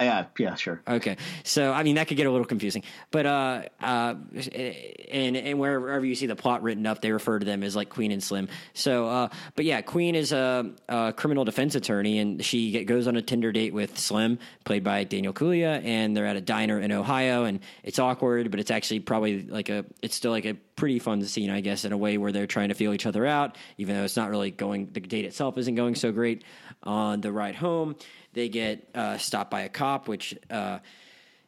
Yeah, yeah, sure. Okay, so I mean that could get a little confusing, but uh, uh, and and wherever you see the plot written up, they refer to them as like Queen and Slim. So, uh, but yeah, Queen is a, a criminal defense attorney, and she get, goes on a Tinder date with Slim, played by Daniel Kaluuya, and they're at a diner in Ohio, and it's awkward, but it's actually probably like a, it's still like a pretty fun scene, I guess, in a way where they're trying to feel each other out, even though it's not really going. The date itself isn't going so great. On the ride home, they get uh, stopped by a cop, which uh,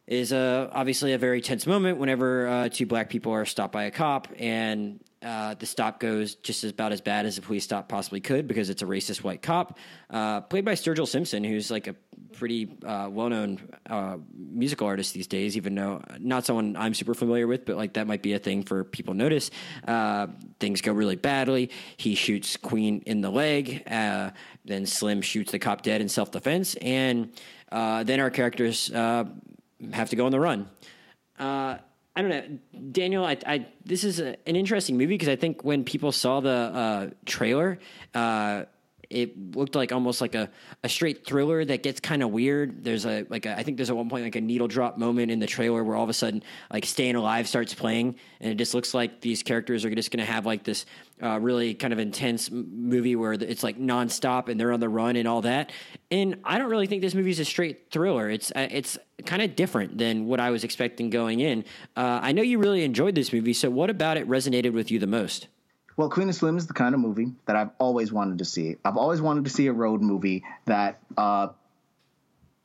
is obviously a very tense moment whenever uh, two black people are stopped by a cop, and uh, the stop goes just about as bad as a police stop possibly could because it's a racist white cop, uh, played by Sturgill Simpson, who's like a pretty well-known musical artist these days. Even though not someone I'm super familiar with, but like that might be a thing for people notice. things go really badly. He shoots Queen in the leg. then Slim shoots the cop dead in self-defense, and then our characters have to go on the run. Uh, I don't know, Daniel. I, I this is a, an interesting movie because I think when people saw the uh, trailer, uh, it looked like almost like a, a straight thriller that gets kind of weird. There's a like a, I think there's at one point like a needle drop moment in the trailer where all of a sudden like Staying Alive starts playing and it just looks like these characters are just going to have like this uh, really kind of intense movie where it's like nonstop and they're on the run and all that. And I don't really think this movie is a straight thriller. It's uh, it's kind of different than what I was expecting going in. Uh, I know you really enjoyed this movie, so what about it resonated with you the most? Well, Queen and Slim is the kind of movie that I've always wanted to see. I've always wanted to see a road movie that uh,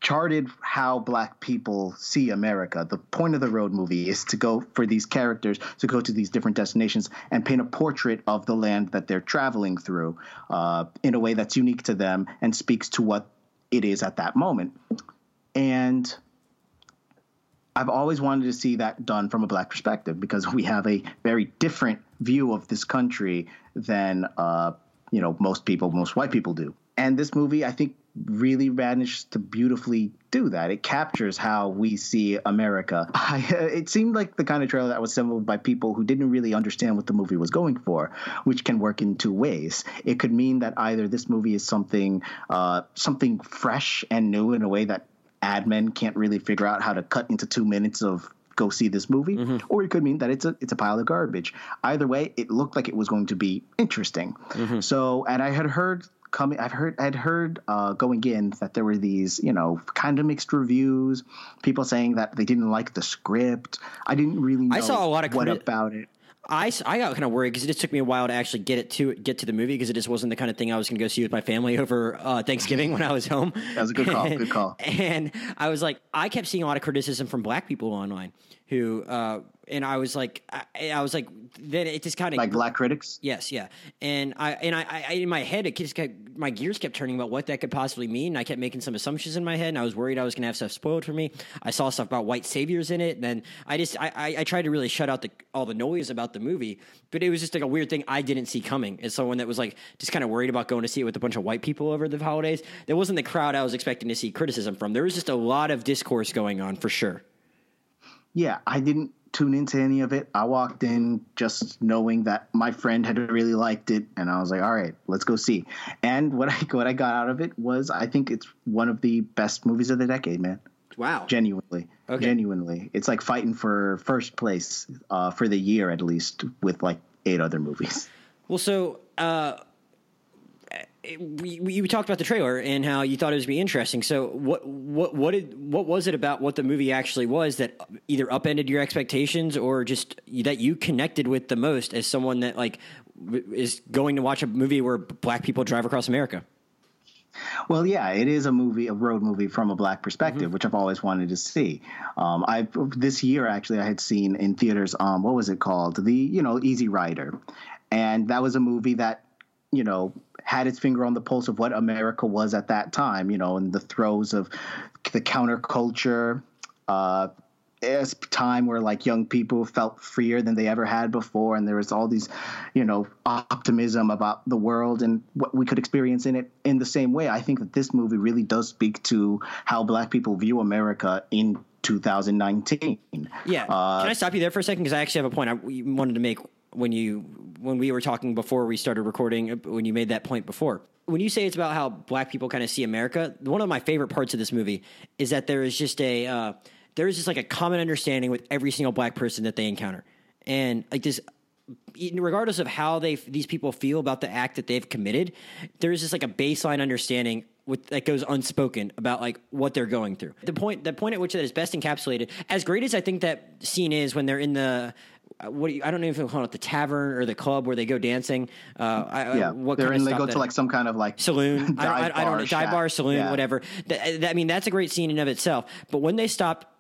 charted how black people see America. The point of the road movie is to go for these characters to go to these different destinations and paint a portrait of the land that they're traveling through uh, in a way that's unique to them and speaks to what it is at that moment. And I've always wanted to see that done from a black perspective because we have a very different view of this country than uh, you know most people, most white people do. And this movie, I think, really managed to beautifully do that. It captures how we see America. I, it seemed like the kind of trailer that was assembled by people who didn't really understand what the movie was going for, which can work in two ways. It could mean that either this movie is something uh, something fresh and new in a way that ad men can't really figure out how to cut into two minutes of go see this movie, mm-hmm. or it could mean that it's a it's a pile of garbage. Either way, it looked like it was going to be interesting. Mm-hmm. So, and I had heard coming, I've heard I'd heard uh, going in that there were these you know kind of mixed reviews, people saying that they didn't like the script. I didn't really. I saw a lot of what about it. I, I got kind of worried because it just took me a while to actually get it to get to the movie because it just wasn't the kind of thing I was going to go see with my family over uh, Thanksgiving when I was home. That was a good call. good call. And I was like, I kept seeing a lot of criticism from black people online who uh, and I was like, I, I was like, then it just kind of like black critics. Yes, yeah, and I and I, I in my head, it just kept, my gears kept turning about what that could possibly mean. I kept making some assumptions in my head, and I was worried I was going to have stuff spoiled for me. I saw stuff about white saviors in it, and then I just I, I, I tried to really shut out the all the noise about the movie, but it was just like a weird thing I didn't see coming. As someone that was like just kind of worried about going to see it with a bunch of white people over the holidays, there wasn't the crowd I was expecting to see criticism from. There was just a lot of discourse going on for sure. Yeah, I didn't tune into any of it. I walked in just knowing that my friend had really liked it, and I was like, "All right, let's go see." And what I what I got out of it was, I think it's one of the best movies of the decade, man. Wow, genuinely, okay. genuinely, it's like fighting for first place uh, for the year at least with like eight other movies. Well, so. Uh we, we, talked about the trailer and how you thought it was be interesting. So what what what did what was it about what the movie actually was that either upended your expectations or just that you connected with the most as someone that like is going to watch a movie where black people drive across America? Well, yeah, it is a movie, a road movie from a black perspective, mm-hmm. which I've always wanted to see. Um, I this year actually I had seen in theaters. Um, what was it called? The you know Easy Rider, and that was a movie that you know had its finger on the pulse of what America was at that time, you know, in the throes of the counterculture, uh, a time where like young people felt freer than they ever had before, and there was all these, you know, optimism about the world and what we could experience in it in the same way. I think that this movie really does speak to how Black people view America in 2019. Yeah. Uh, Can I stop you there for a second? Because I actually have a point I wanted to make when you when we were talking before we started recording, uh, when you made that point before. When you say it's about how black people kind of see America, one of my favorite parts of this movie is that there is just a uh, there is just like a common understanding with every single black person that they encounter, and like this regardless of how they these people feel about the act that they've committed, there is just like a baseline understanding with that goes unspoken about like what they're going through. The point the point at which that is best encapsulated, as great as I think that scene is when they're in the uh, what you, I don't know if you call it the tavern or the club where they go dancing. Uh, I, yeah, what they're in. They go that? to like some kind of like saloon. I, I, I, don't know, dive bar, saloon, yeah. whatever. That, that, I mean, that's a great scene in of itself. But when they stop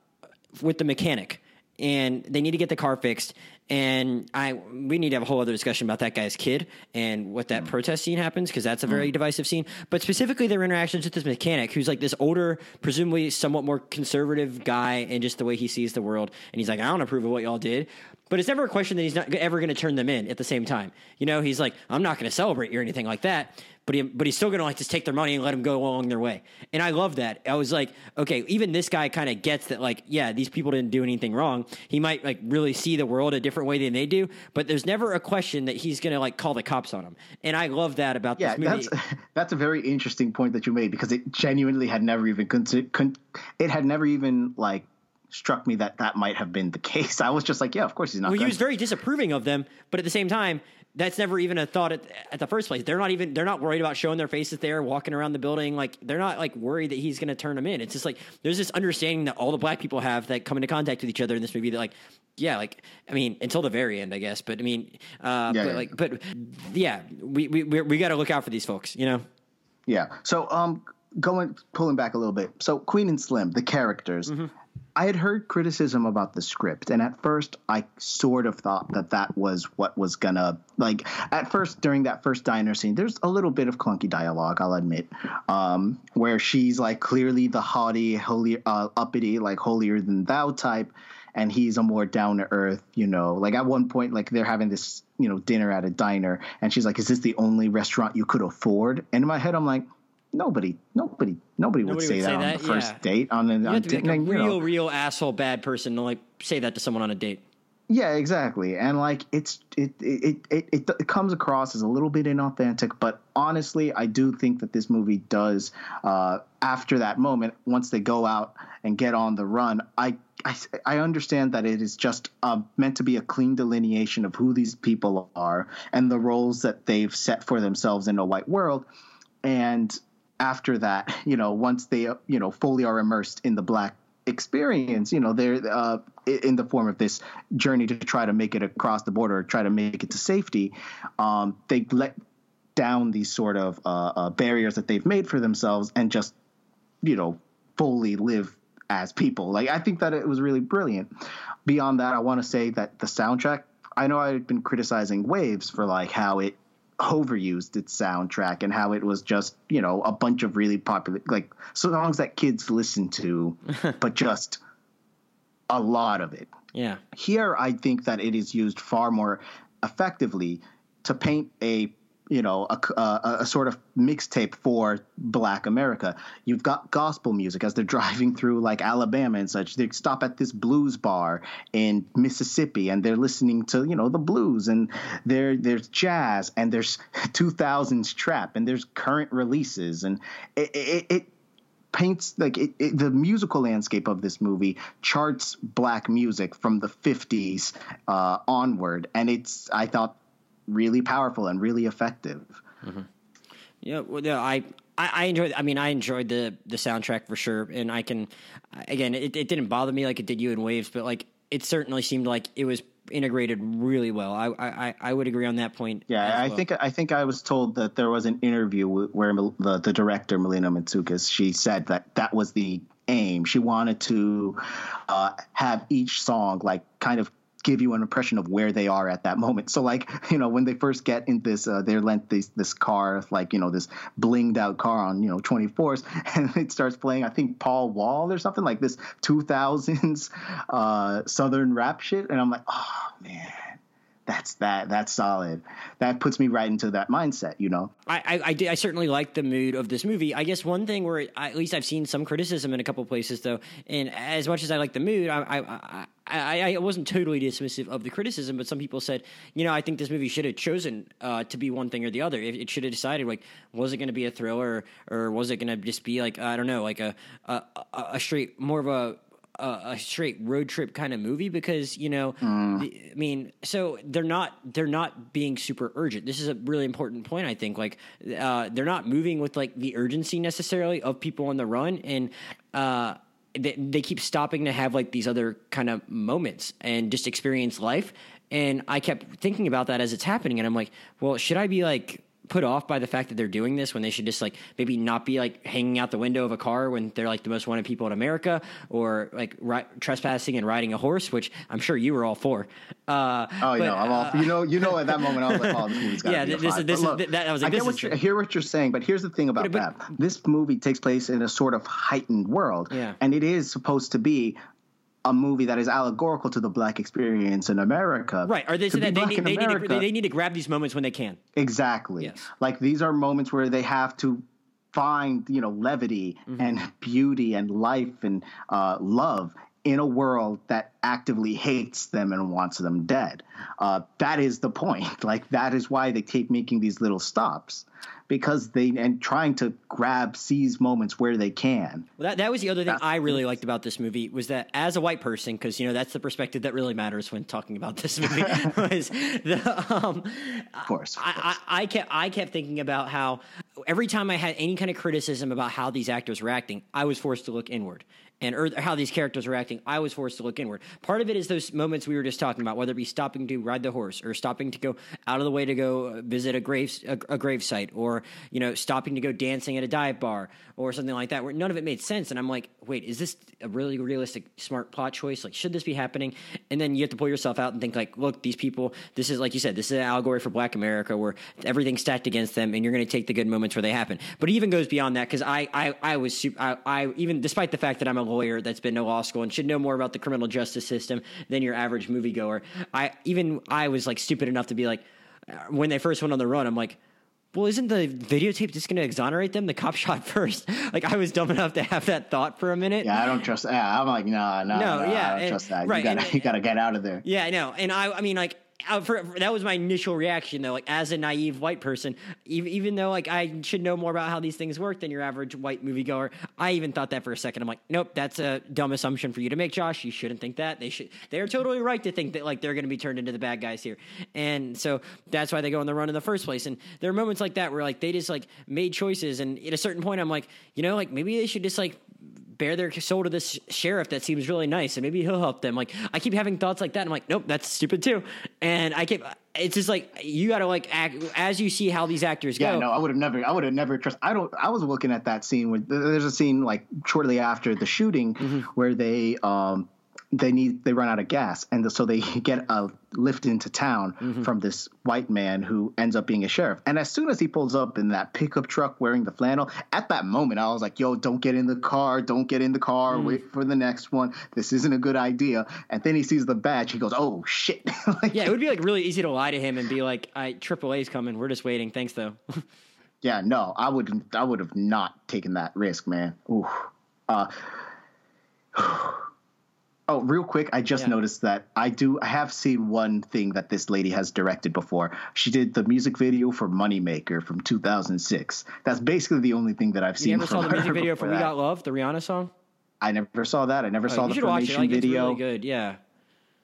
with the mechanic and they need to get the car fixed, and I we need to have a whole other discussion about that guy's kid and what that mm. protest scene happens because that's a very mm. divisive scene. But specifically, their interactions with this mechanic, who's like this older, presumably somewhat more conservative guy, and just the way he sees the world. And he's like, I don't approve of what y'all did. But it's never a question that he's not ever going to turn them in at the same time. You know, he's like, I'm not going to celebrate you or anything like that but he, but he's still going to like just take their money and let them go along their way. And I love that. I was like, okay, even this guy kind of gets that. Like, yeah, these people didn't do anything wrong. He might like really see the world a different way than they do, but there's never a question that he's going to like call the cops on him. And I love that about yeah, this movie. That's, that's a very interesting point that you made because it genuinely had never even considered. Con- it had never even like struck me that that might have been the case. I was just like, yeah, of course he's not. Well, he was very disapproving of them, but at the same time, that's never even a thought at, at the first place. They're not even they're not worried about showing their faces there, walking around the building. Like they're not like worried that he's going to turn them in. It's just like there's this understanding that all the black people have that come into contact with each other in this movie that like yeah, like I mean, until the very end, I guess. But I mean, uh, yeah, but yeah. like, but yeah, we we we, we got to look out for these folks, you know. Yeah. So um, going pulling back a little bit. So Queen and Slim, the characters. Mm-hmm. I had heard criticism about the script, and at first I sort of thought that that was what was gonna like. At first, during that first diner scene, there's a little bit of clunky dialogue, I'll admit, um, where she's like clearly the haughty, holy, uh, uppity, like holier than thou type, and he's a more down to earth, you know. Like at one point, like they're having this, you know, dinner at a diner, and she's like, "Is this the only restaurant you could afford?" And in my head, I'm like nobody, nobody, nobody, would, say, would that say, that on the first yeah. date. On, you on have to be like a real, know. real asshole bad person to like say that to someone on a date. Yeah, exactly. And like it's it it, it it it comes across as a little bit inauthentic, but honestly, I do think that this movie does uh, after that moment once they go out and get on the run, I I, I understand that it is just uh, meant to be a clean delineation of who these people are and the roles that they've set for themselves in a white world. And after that, you know, once they, you know, fully are immersed in the black experience, you know, they're uh, in the form of this journey to try to make it across the border, try to make it to safety. Um, they let down these sort of uh, uh, barriers that they've made for themselves and just, you know, fully live as people. Like, I think that it was really brilliant. Beyond that, I want to say that the soundtrack. I know I've been criticizing Waves for like how it overused its soundtrack and how it was just you know a bunch of really popular like songs that kids listen to but just a lot of it. Yeah. Here i think that it is used far more effectively to paint a you know a, a, a sort of mixtape for black america. You've got gospel music as they're driving through like alabama and such. They stop at this blues bar in mississippi and they're listening to you know the blues and there there's jazz and there's 2000s trap and there's current releases and it, it, it paints like it, it, the musical landscape of this movie charts black music from the 50s uh, onward. And it's i thought really powerful and really effective. Mm-hmm. Yeah, well, yeah, I, I, I enjoyed. I mean, I enjoyed the the soundtrack for sure, and I can, again, it, it didn't bother me like it did you in Waves, but like it certainly seemed like it was integrated really well. I I, I would agree on that point. Yeah, I well. think I think I was told that there was an interview where the the director Melina Matsoukas she said that that was the aim. She wanted to uh, have each song like kind of give you an impression of where they are at that moment. So like, you know, when they first get in this, uh, they're lent this, this car, like, you know, this blinged out car on, you know, 24s and it starts playing, I think Paul Wall or something like this 2000s, uh, Southern rap shit. And I'm like, oh man, that's that that's solid. That puts me right into that mindset, you know. I I, I, did, I certainly like the mood of this movie. I guess one thing where I, at least I've seen some criticism in a couple places though, and as much as I like the mood, I I, I I wasn't totally dismissive of the criticism, but some people said, you know, I think this movie should have chosen uh, to be one thing or the other. It, it should have decided like, was it going to be a thriller or was it going to just be like I don't know, like a a, a straight more of a a, a, straight road trip kind of movie because you know mm. the, i mean so they're not they're not being super urgent. This is a really important point i think. Like uh, they're not moving with like the urgency necessarily of people on the run. And uh, they, they keep stopping to have like these other kind of moments and just experience life. And i kept thinking about that as it's happening. And i'm like well should i be like put off by the fact that they're doing this when they should just like maybe not be like hanging out the window of a car when they're like the most wanted people in America or like ri- trespassing and riding a horse, which I'm sure you were all for. Uh, oh, but, know, I'm all for, you know, you know, at that moment I was like, oh, this movie's got to yeah, be this, this, look, that, I was like, I, what I hear what you're saying, but here's the thing about but, that: this movie takes place in a sort of heightened world, yeah. and it is supposed to be a movie that is allegorical to the black experience in America. Right. Are they that they need, they, America, need to, they need to grab these moments when they can? Exactly. Yes. Like these are moments where they have to find, you know, levity mm-hmm. and beauty and life and uh, love in a world that actively hates them and wants them dead. Uh, that is the point. Like that is why they keep making these little stops because they and trying to grab seize moments where they can. Well, that that was the other thing that's, I really liked about this movie was that as a white person, because you know that's the perspective that really matters when talking about this movie. was the um, of course, of course. I, I, I kept I kept thinking about how every time I had any kind of criticism about how these actors were acting, I was forced to look inward and or how these characters are acting, I was forced to look inward. Part of it is those moments we were just talking about, whether it be stopping to ride the horse or stopping to go out of the way to go uh, visit a grave a, a grave site, or you know stopping to go dancing at a dive bar or something like that, where none of it made sense. And I'm like, wait, is this a really realistic, smart plot choice? Like, should this be happening? And then you have to pull yourself out and think like, look, these people, this is like you said, this is an allegory for Black America where everything's stacked against them, and you're going to take the good moments where they happen. But it even goes beyond that because I, I, I was super, I, I even despite the fact that I'm a lawyer that's been to law school and should know more about the criminal justice system than your average moviegoer. I even I was like stupid enough to be like, uh, when they first went on the run, I'm like, well, isn't the videotape just going to exonerate them? The cop shot first. Like I was dumb enough to have that thought for a minute. Yeah, I don't trust. Yeah, I'm like, no, no, no, no yeah, I don't and, trust that. Right, you gotta, and, you gotta get out of there. Yeah, I know. And I, I mean, like uh, for, for, that was my initial reaction though like as a naive white person even, even though like i should know more about how these things work than your average white moviegoer i even thought that for a second. I'm like nope that's a dumb assumption for you to make josh. You shouldn't think that. They should they're totally right to think that like they're going to be turned into the bad guys here. And so that's why they go on the run in the first place. And there are moments like that where like they just like made choices. And at a certain point i'm like you know like maybe they should just like bear their soul to this sheriff that seems really nice and maybe he'll help them. Like I keep having thoughts like that. I'm like, nope, that's stupid too. And I keep it's just like you got to like act as you see how these actors yeah, go. Yeah, no, I would have never, I would have never trust. I don't. I was looking at that scene where there's a scene like shortly after the shooting mm-hmm. where they um they need they run out of gas and so they get a lift into town mm-hmm. from this white man who ends up being a sheriff and as soon as he pulls up in that pickup truck wearing the flannel at that moment i was like yo don't get in the car don't get in the car mm-hmm. wait for the next one this isn't a good idea and then he sees the badge he goes oh shit like, yeah it would be like really easy to lie to him and be like i AAA's coming we're just waiting thanks though yeah no i would i would have not taken that risk man Ooh. uh Oh, real quick, I just yeah. noticed that I do I have seen one thing that this lady has directed before. She did the music video for Moneymaker from 2006. That's basically the only thing that I've seen. You never saw the music video for We Got Love, the Rihanna song? I never saw that. I never oh, saw the formation like, video. Really good, yeah.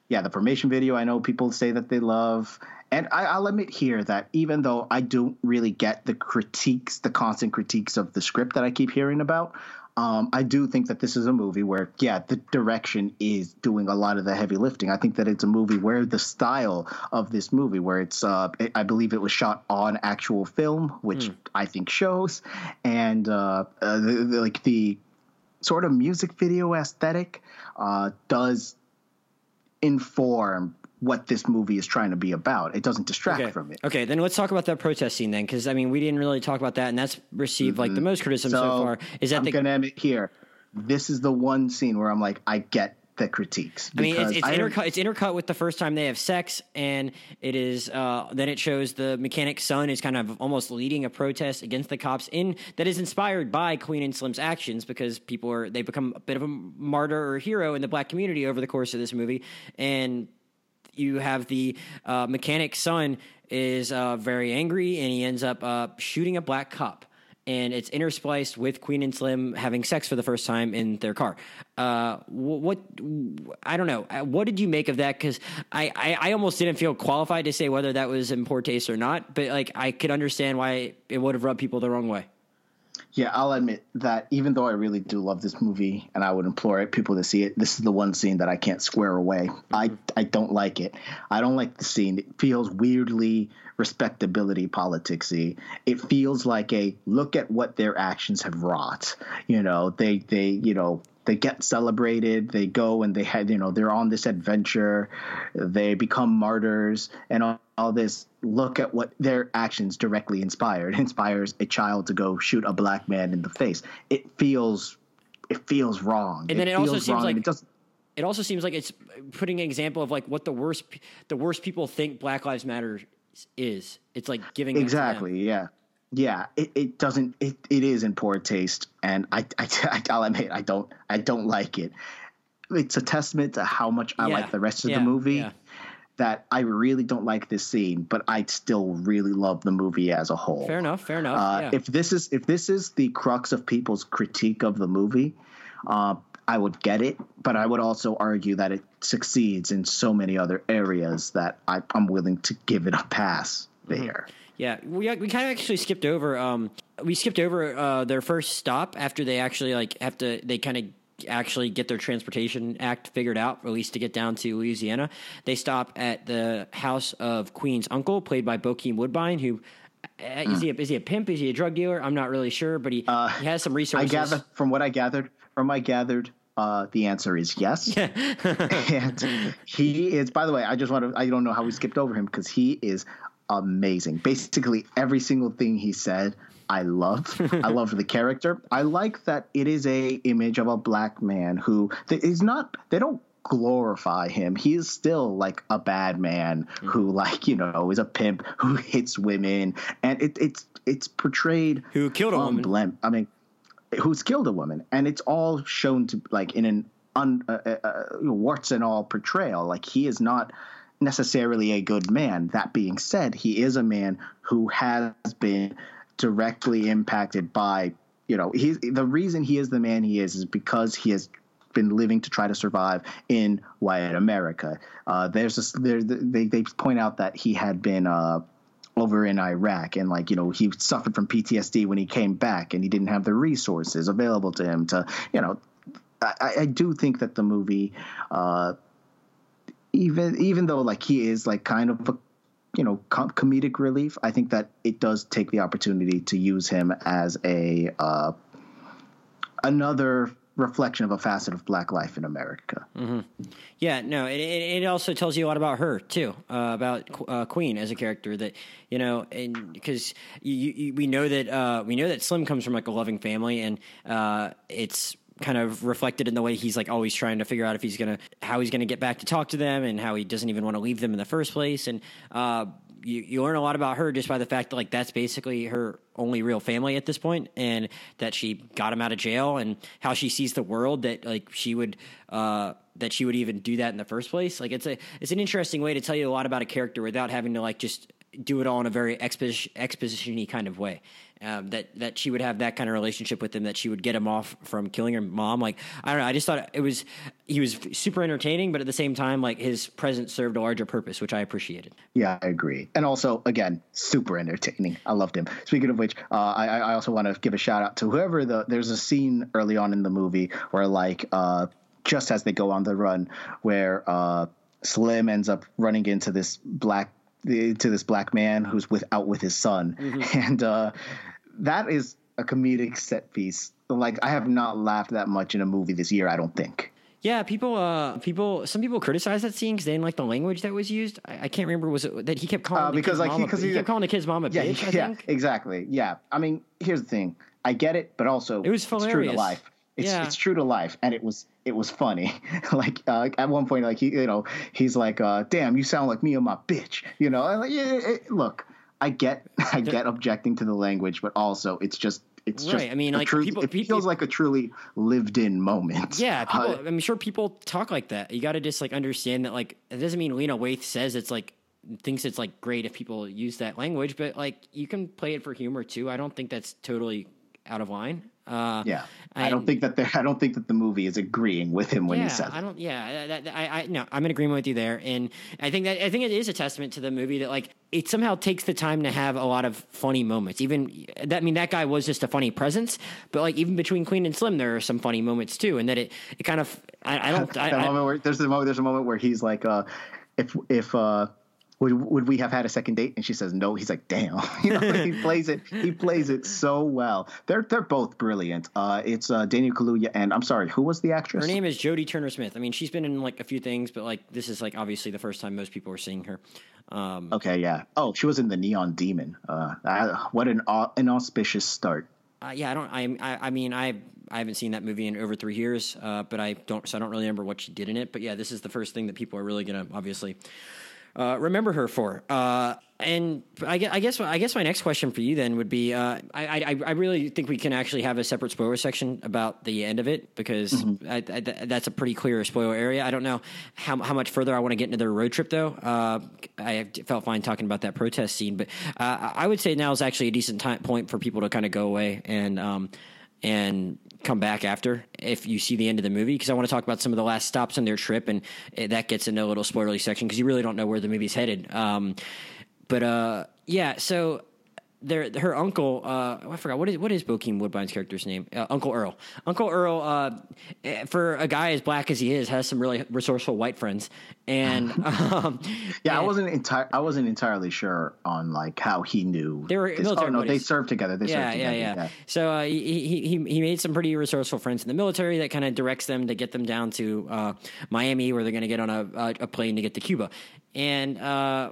Yeah, the formation video. I know people say that they love, and I, will admit here that even though I don't really get the critiques, the constant critiques of the script that I keep hearing about, um, I do think that this is a movie where, yeah, the direction is doing a lot of the heavy lifting. I think that it's a movie where the style of this movie, where it's, uh, I believe it was shot on actual film, which mm. I think shows, and uh, uh, the, the, like the sort of music video aesthetic uh, does inform what this movie is trying to be about. It doesn't distract okay. from it. Okay, then let's talk about that protest scene then, because I mean, we didn't really talk about that, and that's received mm-hmm. like the most criticism so, so, far. Is that I'm the- gonna admit here, this is the one scene where I'm like, I get the critiques. I mean, it's, it's I intercut. It's intercut with the first time they have sex, and it is. Uh, then it shows the mechanic's son is kind of almost leading a protest against the cops in that is inspired by Queen and Slim's actions because people are they become a bit of a martyr or hero in the black community over the course of this movie, and you have the uh, mechanic's son is uh, very angry and he ends up uh, shooting a black cop. And it's interspliced with Queen and Slim having sex for the first time in their car. Uh, what I don't know. Uh, What did you make of that? Because I, I, I almost didn't feel qualified to say whether that was in poor taste or not. But like I could understand why it would have rubbed people the wrong way. Yeah, I'll admit that even though I really do love this movie and I would implore people to see it, this is the one scene that I can't square away. I mm-hmm. I don't like it. I don't like the scene. It feels weirdly respectability politicsy. It feels like a look at what their actions have wrought. You know, they they you know they get celebrated they go and they had you know they're on this adventure they become martyrs and all, all this look at what their actions directly inspired. Inspires a child to go shoot a black man in the face. It feels it feels wrong. And then it also seems like- it doesn't It also seems like it's putting an example of like what the worst the worst people think Black Lives Matter is. It's like giving it exactly yeah. Yeah it, it doesn't it, it is in poor taste and I, I i'll admit i don't i don't like it. It's a testament to how much i Yeah, like the rest of yeah, the movie. yeah. That i really don't like this scene but i still really love the movie as a whole Fair enough. Fair enough. uh, yeah. if this is if this is the crux of people's critique of the movie uh, i would get it but i would also argue that it succeeds in so many other areas that I, i'm willing to give it a pass Mm-hmm. there Yeah, we we kind of actually skipped over. Um, we skipped over uh, their first stop after they actually like have to. They kind of actually get their transportation act figured out, at least to get down to Louisiana. They stop at the house of Queen's uncle, played by Bokeem Woodbine, who. uh, Is he, a, is he a pimp? Is he a drug dealer? I'm not really sure, but he, he has some Uh, I resources. gather from what I gathered from I gathered uh, the answer is yes. and he is by the way, I just want to I don't know how we skipped over him because he is amazing. Basically every single thing he said I loved. I loved the character. I like that it is a image of a black man who is not they don't glorify him. He is still like a bad man who like, you know, is a pimp who hits women and it, it's it's portrayed Who killed a woman. unblem- I mean, who's killed a woman, and it's all shown to like in an un, uh, uh, uh, warts and all portrayal. Like he is not necessarily a good man. That being said, he is a man who has been directly impacted by you know he's the reason he is the man he is is because he has been living to try to survive in white America. Uh, there's this, there, they they point out that he had been uh, over in Iraq and like you know he suffered from PTSD when he came back and he didn't have the resources available to him to you know I, I do think that the movie uh, even even though like he is like kind of a you know com- comedic relief I think that it does take the opportunity to use him as a uh, another reflection of a facet of black life in America. Yeah, no, it, it also tells you a lot about her too, uh, about uh, Queen as a character. That you know, and because we know that uh, we know that Slim comes from like a loving family, and uh, it's kind of reflected in the way he's like always trying to figure out if he's gonna how he's gonna get back to talk to them, and how he doesn't even want to leave them in the first place, and. Uh, you, you learn a lot about her just by the fact that like that's basically her only real family at this point and that she got him out of jail and how she sees the world that like she would uh that she would even do that in the first place like it's a it's an interesting way to tell you a lot about a character without having to like just do it all in a very exposition exposition-y kind of way um, that that she would have that kind of relationship with him that she would get him off from killing her mom like i don't know i just thought it was he was super entertaining but at the same time like his presence served a larger purpose which i appreciated Yeah, I agree. And also, again, super entertaining. I loved him. Speaking of which, uh, I, I also want to give a shout out to whoever the. There's a scene early on in the movie where, like, uh, just as they go on the run, where uh, Slim ends up running into this black to this black man who's with out with his son, and uh, that is a comedic set piece. Like, I have not laughed that much in a movie this year. I don't think. Yeah, people, uh, people, some people criticize that scene because they didn't like the language that was used. I, I can't remember was it that he kept calling Uh, the because, kid's like, mom he- he, kept calling the kid's mom a Yeah, bitch. Yeah, exactly. Yeah, I mean, here's the thing. I get it, but also It was It's true to life. It's Yeah. it's true to life, and it was it was funny. like uh, at one point, like he you know he's like, uh, "Damn, you sound like me and my bitch." You know, and like, yeah, it, look, I get I get objecting to the language, but also it's just it's just I mean, like, true- people- it people- feels like a truly lived in moment. Yeah, people, Uh, I'm sure people talk like that. You got to just like understand that like it doesn't mean Lena Waithe says it's like thinks it's like great if people use that language, but like you can play it for humor too. I don't think that's totally out of line. Uh, yeah, I don't think that there, I don't think that the movie is agreeing with him when yeah, he says I don't. Yeah, that, that- I, I no, I'm in agreement with you there, and I think that I think it is a testament to the movie that like it somehow takes the time to have a lot of funny moments. Even that, I mean, that guy was just a funny presence, but like even between Queen and Slim, there are some funny moments too, and that it it kind of I, I don't. I, that I, moment where there's a moment there's a moment where he's like, uh, if if uh, would would we have had a second date? And she says no. He's like, damn. You know, he plays it. He plays it so well. They're they're both brilliant. Uh, it's uh, Daniel Kaluuya and I'm sorry, who was the actress? her name is Jodie Turner Smith. I mean, she's been in like a few things, but like this is like obviously the first time most people are seeing her. Um, Okay, yeah. Oh, she was in the Neon Demon. Uh, I, what an au- an auspicious start. Uh, yeah, I don't. I, I, I mean, I, I haven't seen that movie in over three years, uh, but I don't. So I don't really remember what she did in it. But yeah, this is the first thing that people are really gonna obviously uh, remember her for. Uh, and I guess, I guess, I guess my next question for you then would be: uh, I, I, I really think we can actually have a separate spoiler section about the end of it because I, I, that's a pretty clear spoiler area. I don't know how, how much further I want to get into their road trip though. Uh, I felt fine talking about that protest scene, but uh, I would say now is actually a decent time, point for people to kind of go away and um, and come back after if you see the end of the movie because I want to talk about some of the last stops on their trip and that gets into a little spoilery section because you really don't know where the movie's headed. Um, but uh, yeah, so their her uncle, uh, I forgot what is what is Bokeem Woodbine's character's name? Uh, uncle Earl. Uncle Earl, uh, eh, for a guy as black as he is, has some really resourceful white friends, and um, Yeah, I wasn't entire. I wasn't entirely sure on like how he knew. They were this. military Oh no, they served together. They yeah, served yeah, together. yeah, So uh, he, he he he made some pretty resourceful friends in the military that kind of directs them to get them down to uh, Miami, where they're going to get on a, a a plane to get to Cuba. And uh,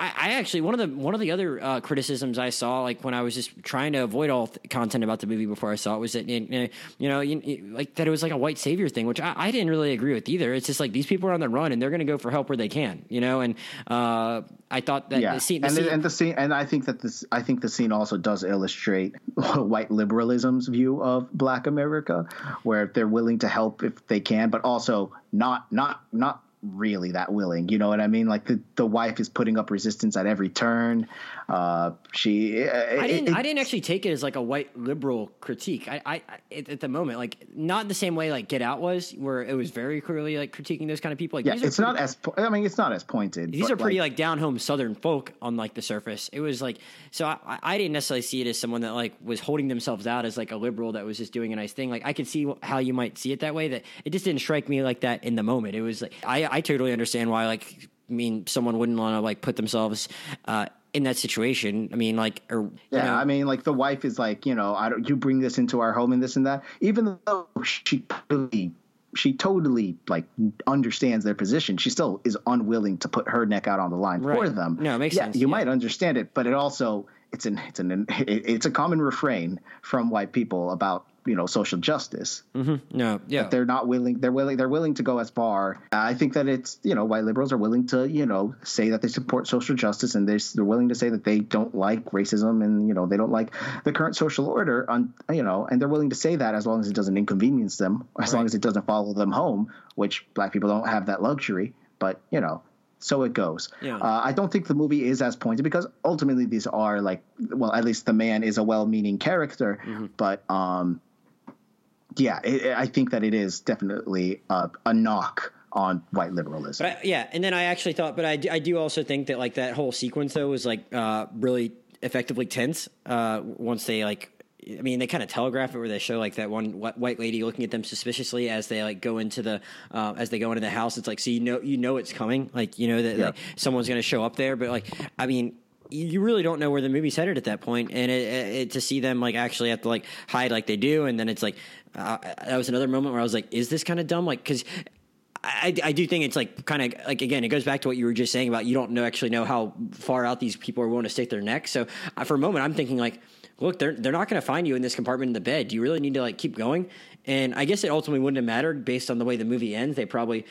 I, I actually one of the one of the other uh, criticisms I saw, like when I was just trying to avoid all th- content about the movie before I saw it, was that you know, you know you, you- like that it was like a white savior thing, which I, I didn't really agree with either. It's just like these people are on the run and they're going to go for help where they can, you know. And uh, I thought that yeah, the scene, the and, scene and the scene, and I think that this, I think the scene also does illustrate white liberalism's view of Black America, where they're willing to help if they can, but also not, not, not really that willing. You know what I mean? Like the, the wife is putting up resistance at every turn. Uh, she, I didn't. I didn't actually take it as like a white liberal critique. I, I, at, the moment, like not the same way like Get Out was, where it was very clearly like critiquing those kind of people. Like, Yeah, it's pretty- not as. po- I mean, it's not as pointed. These are pretty like, down home Southern folk on like the surface. It was like so. I, I didn't necessarily see it as someone that like was holding themselves out as like a liberal that was just doing a nice thing. Like I could see how you might see it that way. That it just didn't strike me like that in the moment. It was like I, I totally understand why like I mean someone wouldn't want to like put themselves uh, in that situation. I mean like or Yeah, know, I mean, like the wife is like, you know, I don't. You bring this into our home and this and that. Even though she totally, she totally like understands their position, she still is unwilling to put her neck out on the line for them. No, it makes yeah, sense, You yeah. might understand it, but it also it's an it's an it's a common refrain from white people about you know social justice. no yeah They're not willing. They're willing. They're willing to go as far. I think that it's you know white liberals are willing to you know say that they support social justice and they're, they're willing to say that they don't like racism and you know they don't like the current social order on you know and they're willing to say that as long as it doesn't inconvenience them, as long as it doesn't follow them home, which black people don't have that luxury. But you know. So it goes. Yeah. Uh, I don't think the movie is as pointed because ultimately these are like, well, at least the man is a well-meaning character, Mm-hmm. but um, yeah, it, I think that it is definitely a, a knock on white liberalism. But I, yeah, and then I actually thought, but I do, I do also think that like that whole sequence though was like uh, really effectively tense. Uh, once they like, I mean, they kind of telegraph it where they show like that one white lady looking at them suspiciously as they like go into the uh, as they go into the house. It's like so you know you know it's coming, like you know that Yeah. like, someone's going to show up there. But like, I mean. You really don't know where the movie's headed at that point, and it, it, to see them like actually have to like hide like they do, and then it's like uh, that was another moment where I was like, "Is this kind of dumb?" Like because I, I do think it's like kind of like again it goes back to what you were just saying about you don't know actually know how far out these people are willing to stick their neck. So uh, for a moment I'm thinking like look, they're they're not going to find you in this compartment in the bed. Do you really need to like keep going? And I guess it ultimately wouldn't have mattered based on the way the movie ends. They probably,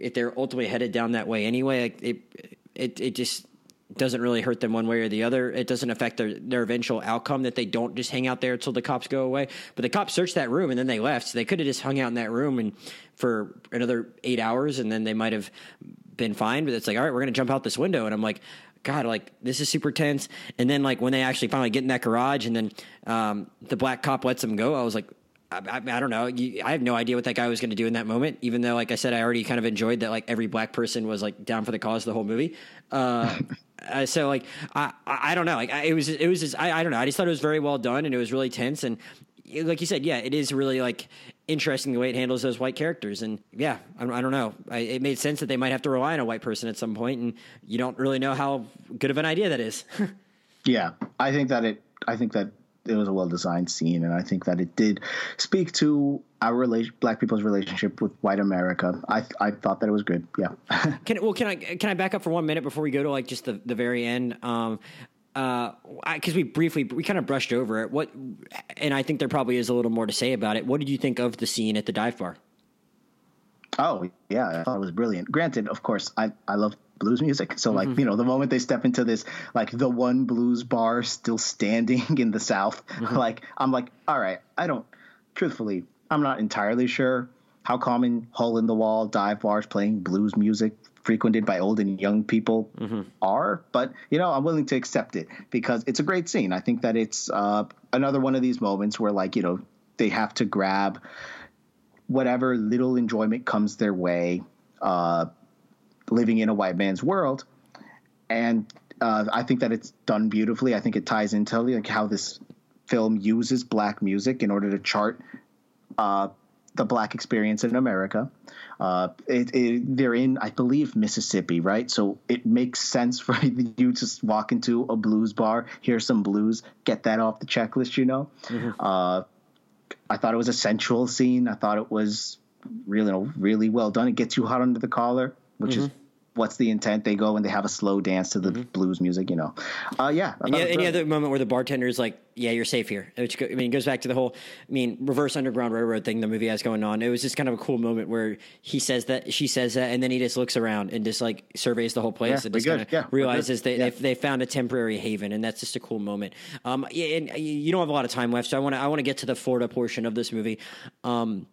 if they're ultimately headed down that way anyway, like it it it just doesn't really hurt them one way or the other. It doesn't affect their, their eventual outcome that they don't just hang out there until the cops go away. But the cops searched that room and then they left. So they could have just hung out in that room and for another eight hours and then they might have been fine. But it's like, all right, we're going to jump out this window. And I'm like, God, like this is super tense. And then like when they actually finally get in that garage and then um, the black cop lets them go, I was like, I, I, I don't know. I have no idea what that guy was going to do in that moment. Even though, like I said, I already kind of enjoyed that. Like every black person was like down for the cause of the whole movie. Uh, uh, so like I, I don't know. Like I, it was it was just I, I don't know. I just thought it was very well done and it was really tense and like you said, yeah, it is really like interesting the way it handles those white characters. And yeah, I, I don't know. I, it made sense that they might have to rely on a white person at some point, and you don't really know how good of an idea that is. yeah, I think that it. I think that it was a well designed scene, and I think that it did speak to our relation, black people's relationship with white America. I I thought that it was good. Yeah. can well can I can I back up for one minute before we go to like just the the very end? Um, uh, because uh, we briefly we kind of brushed over it. What, and I think there probably is a little more to say about it. What did you think of the scene at the dive bar? Oh yeah, I thought it was brilliant. Granted, of course, I I love blues music, so like mm-hmm. you know the moment they step into this like the one blues bar still standing in the South, mm-hmm. like I'm like, all right, I don't. Truthfully, I'm not entirely sure how common hole in the wall dive bars playing blues music frequented by old and young people mm-hmm. are. But you know, I'm willing to accept it because it's a great scene. I think that it's uh, another one of these moments where, like, you know, they have to grab whatever little enjoyment comes their way, uh, living in a white man's world, and uh, I think that it's done beautifully. I think it ties into like how this film uses black music in order to chart uh, the black experience in America. Uh, it, it, they're in, I believe, Mississippi, right? So it makes sense for you to walk into a blues bar, hear some blues, get that off the checklist, you know? Mm-hmm. Uh, I thought it was a sensual scene. I thought it was really, really well done. It gets you hot under the collar, which mm-hmm. is what's the intent? They go and they have a slow dance to the mm-hmm. blues music, you know. Uh, yeah. Any, any other moment where the bartender is like, "Yeah, you're safe here," which I mean it goes back to the whole, I mean, reverse Underground Railroad thing the movie has going on. It was just kind of a cool moment where he says that, she says that, and then he just looks around and just like surveys the whole place yeah, and just kind of yeah, realizes they, yeah. they they found a temporary haven, and that's just a cool moment. Um, and you don't have a lot of time left, so I want to I want to get to the Florida portion of this movie. Um,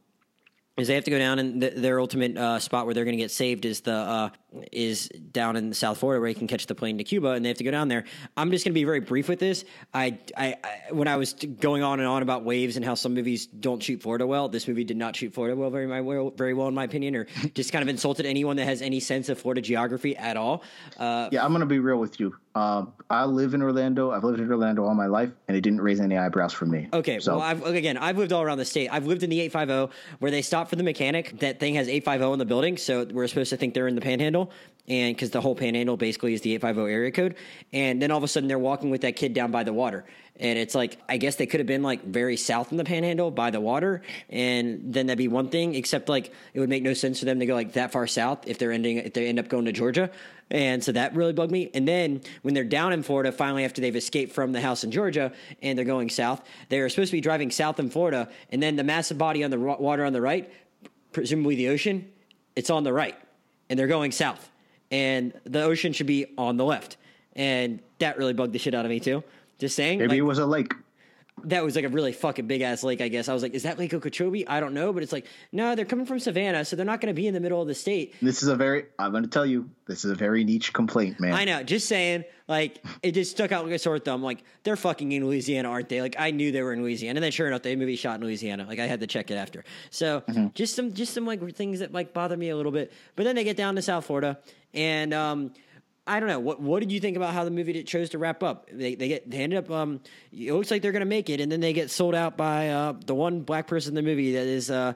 is they have to go down and the, their ultimate uh, spot where they're going to get saved is the uh, is down in South Florida where you can catch the plane to Cuba and they have to go down there. I'm just going to be very brief with this. I, I, I, when I was going on and on about waves and how some movies don't shoot Florida well, this movie did not shoot Florida well very well, very well in my opinion, or just kind of insulted anyone that has any sense of Florida geography at all. Uh, yeah, I'm going to be real with you. Uh, I live in Orlando. I've lived in Orlando all my life, and it didn't raise any eyebrows for me. Okay, so well, I've, again, I've lived all around the state. I've lived in the 850 where they stop for the mechanic. That thing has 850 in the building, so we're supposed to think they're in the Panhandle and because the whole panhandle basically is the 850 area code and then all of a sudden they're walking with that kid down by the water. And it's like i guess they could have been like very south in the panhandle by the water and then that'd be one thing except like it would make no sense for them to go like that far south if they're ending if they end up going to georgia. And so that really bugged me. And then when they're down in florida finally after they've escaped from the house in georgia and they're going south they're supposed to be driving south in florida and then the massive body on the water on the right presumably the ocean it's on the right and they're going south and the ocean should be on the left. And that really bugged the shit out of me too. Just saying. Maybe like, it was a lake. That was like a really fucking big ass lake, I guess. I was like, is that Lake Okeechobee? I don't know, but it's like, no, they're coming from Savannah, so they're not going to be in the middle of the state. This is a very, I'm going to tell you, this is a very niche complaint, man. I know, just saying, like, it just stuck out like a sore thumb. Like, they're fucking in Louisiana, aren't they? Like, I knew they were in Louisiana, and then sure enough, the movie shot in Louisiana. Like, I had to check it after. So, mm-hmm. just some, just some like things that like bother me a little bit. But then they get down to South Florida, and um, I don't know. What what did you think about how the movie chose to wrap up? They they get they ended up um it looks like they're gonna make it and then they get sold out by uh the one black person in the movie that is uh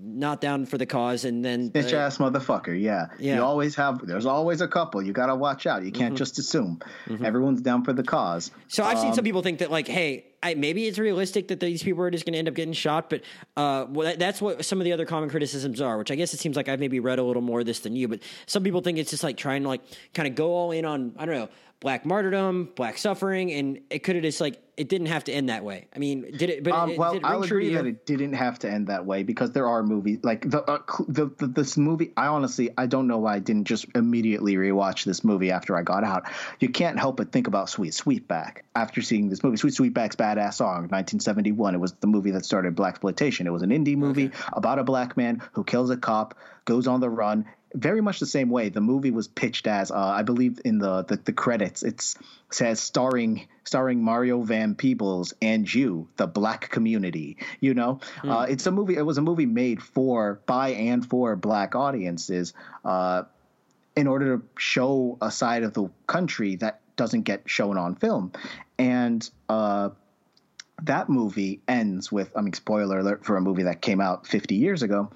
not down for the cause and then bitch uh, ass motherfucker yeah. yeah you always have there's always a couple you gotta watch out you can't mm-hmm. just assume mm-hmm. everyone's down for the cause so i've um, seen some um, people think that like hey I, maybe it's realistic that these people are just going to end up getting shot but uh, well, that, that's what some of the other common criticisms are which i guess it seems like i've maybe read a little more of this than you but some people think it's just like trying to like kind of go all in on i don't know black martyrdom, black suffering, and it could have just like it didn't have to end that way. I mean, did it? But um, it, well, it I'll agree that it didn't have to end that way because there are movies like the, uh, the, the this movie. I honestly I don't know why I didn't just immediately rewatch this movie after I got out. You can't help but think about Sweet Sweetback after seeing this movie. Sweet Sweetback's badass song, 1971. It was the movie that started blaxploitation. It was an indie movie okay. about a black man who kills a cop, goes on the run, very much the same way. The movie was pitched as, uh, I believe, in the, the, the credits, it says starring starring Mario Van Peebles and you, the black community. You know, mm. uh, it's a movie. It was a movie made for by and for black audiences, uh, in order to show a side of the country that doesn't get shown on film, and. Uh, that movie ends with, I mean, spoiler alert for a movie that came out 50 years ago,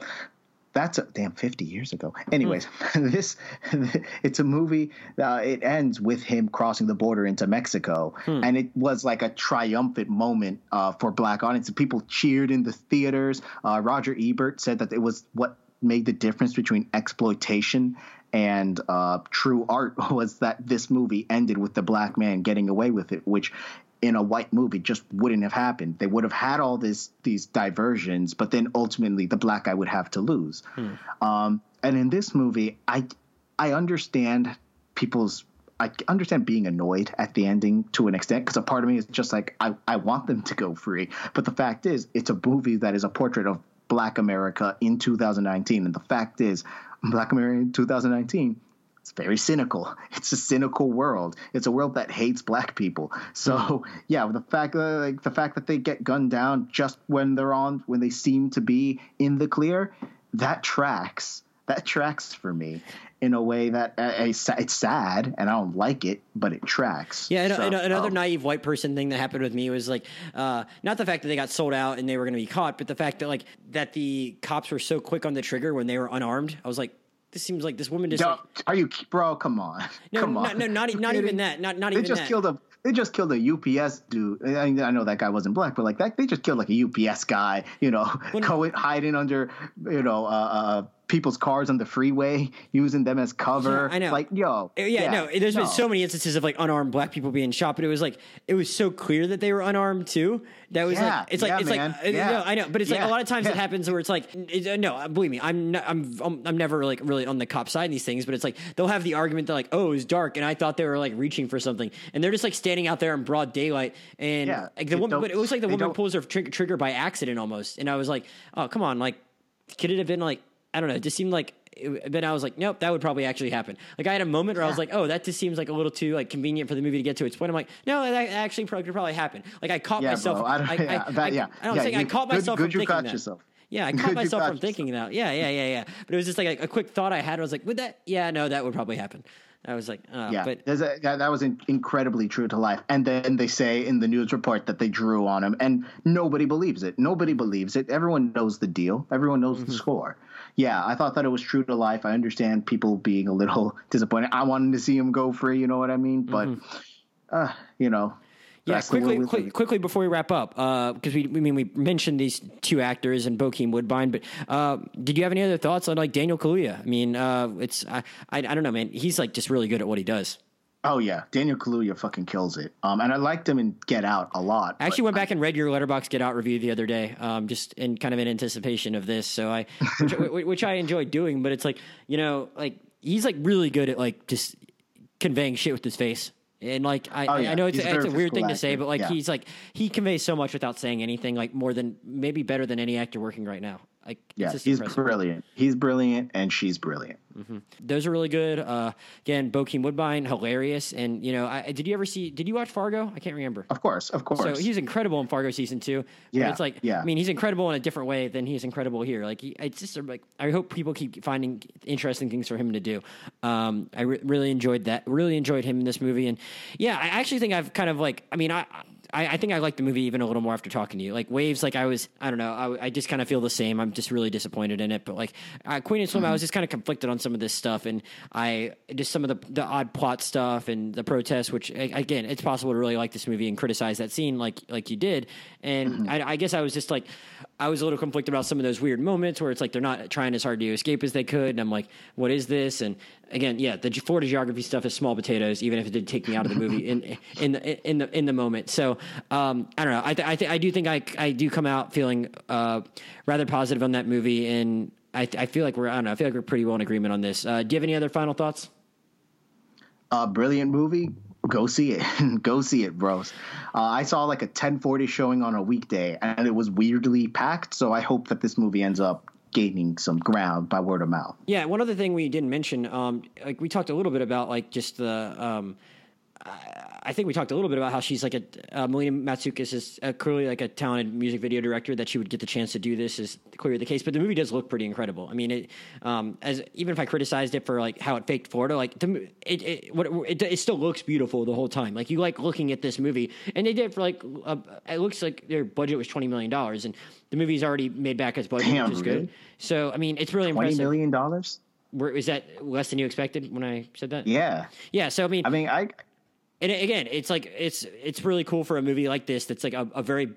that's a damn 50 years ago anyways hmm. this it's a movie uh, it ends with him crossing the border into mexico hmm. and it was like a triumphant moment uh, for black audiences people cheered in the theaters uh, roger ebert said that it was what made the difference between exploitation and uh, true art was that this movie ended with the black man getting away with it, which in a white movie just wouldn't have happened. They would have had all this these diversions, but then ultimately the black guy would have to lose. Hmm. Um, and in this movie, I I understand people's I understand being annoyed at the ending to an extent because a part of me is just like I, I want them to go free. But the fact is, it's a movie that is a portrait of Black America in 2019, and the fact is, Black America in 2019 it's very cynical. It's a cynical world. It's a world that hates black people. So yeah, the fact that like the fact that they get gunned down just when they're on when they seem to be in the clear, that tracks. That tracks for me in a way that uh, it's sad and I don't like it, but it tracks. Yeah, and, so, and another um, naive white person thing that happened with me was like uh, not the fact that they got sold out and they were going to be caught, but the fact that like that the cops were so quick on the trigger when they were unarmed. I was like, this seems like this woman just. Like, are you, bro? Come on. No, come on. no, not not even that. Not not they even. They just that. killed a. They just killed a UPS dude. I, I know that guy wasn't black, but like that, they just killed like a UPS guy. You know, when, hiding under, you know, uh, uh people's cars on the freeway, using them as cover. Yeah, I know. Like, yo. Yeah, yeah no, there's no. been so many instances of like unarmed black people being shot, but it was like it was so clear that they were unarmed too. That was yeah, like it's like it's man. like uh, yeah. no, I know, but it's like a lot of times it happens where it's like it, uh, no, believe me, I'm not, I'm I'm never like really on the cop side in these things, but it's like they'll have the argument that like oh it was dark and I thought they were like reaching for something, and they're just like standing out there in broad daylight, and like the woman, but it looks like the woman pulls her tr- trigger by accident almost, and I was like oh come on, like could it have been like I don't know, it just seemed like it, but I was like, nope, that would probably actually happen. Like I had a moment where yeah. I was like, oh, that just seems like a little too like convenient for the movie to get to its point. I'm like, no, that actually probably could probably happen. Like I caught yeah, myself. Bro, I don't, I, yeah, I, that, yeah, I, don't yeah, think you, I caught good, myself good from you thinking caught that. Yourself. Yeah, I caught myself from thinking that. Yeah, yeah, yeah, yeah. But it was just like a, a, quick thought I had. I was like, would that? Yeah, no, that would probably happen. I was like, oh, yeah, but a, that, that was in, incredibly true to life. And then they say in the news report that they drew on him, and nobody believes it. Nobody believes it. Everyone knows the deal. Everyone knows mm-hmm. the score yeah, I thought that it was true to life. I understand people being a little disappointed. I wanted to see him go free, you know what I mean? But, mm-hmm. uh, you know. Yeah, quickly, quick, quickly before we wrap up, because uh, we, I mean, we mentioned these two actors and Bokeem Woodbine, but uh, did you have any other thoughts on like Daniel Kaluuya? I mean, uh, it's I, I, I don't know, man. He's like just really good at what he does. Oh yeah, Daniel Kaluuya fucking kills it. Um, and I liked him in Get Out a lot. I actually went back I, and read your Letterboxd Get Out review the other day, um, just in kind of in anticipation of this. So I, which, which I enjoy doing, but it's like you know, like he's like really good at like just conveying shit with his face. And like I, oh, yeah. I know it's, it's a weird thing actor. to say, but like yeah. he's like he conveys so much without saying anything, like more than maybe better than any actor working right now. Like, yeah, he's impressive. brilliant. He's brilliant, and she's brilliant. Mm-hmm. Those are really good. Uh, again, Bokeem Woodbine, hilarious. And you know, I, did you ever see? Did you watch Fargo? I can't remember. Of course, of course. So he's incredible in Fargo season two. Yeah, it's like, yeah. I mean, he's incredible in a different way than he's incredible here. Like, he, it's just like I hope people keep finding interesting things for him to do. Um, I re- really enjoyed that. Really enjoyed him in this movie, and yeah, I actually think I've kind of like. I mean, I I, I, think I like the movie even a little more after talking to you. Like Waves, like I was, I don't know, I, I just kind of feel the same. I'm just really disappointed in it. But like uh, Queen and Slim, mm-hmm. I was just kind of conflicted on some of this stuff, and I just some of the the odd plot stuff and the protests. Which again, it's possible to really like this movie and criticize that scene like like you did. And mm-hmm. I, I guess I was just like I was a little conflicted about some of those weird moments where it's like they're not trying as hard to escape as they could, and I'm like, what is this? And again, yeah, the Florida geography stuff is small potatoes, even if it did take me out of the movie in in the in the in the moment. So um, I don't know. I th- I, th- I do think I I do come out feeling uh, rather positive on that movie, and I I feel like we're I don't know. I feel like we're pretty well in agreement on this. Uh, do you have any other final thoughts? A brilliant movie. Go see it. Go see it, bros. Uh, I saw like a 1040 showing on a weekday, and it was weirdly packed. So I hope that this movie ends up gaining some ground by word of mouth. Yeah, one other thing we didn't mention, um, like we talked a little bit about, like just the. Um, I think we talked a little bit about how she's like a uh, Melina Matsoukas is uh, clearly like a talented music video director that she would get the chance to do this is clearly the case. But the movie does look pretty incredible. I mean, it um, as even if I criticized it for like how it faked Florida, like the, it it, what, it it still looks beautiful the whole time. Like you like looking at this movie, and they did for like uh, it looks like their budget was twenty million dollars, and the movie's already made back its budget, Damn, which is really? good. So I mean, it's really Twenty impressive. million dollars? Is that less than you expected when I said that? Yeah. Yeah. So I mean, I mean, I and again, it's like it's it's really cool for a movie like this. That's like a, a very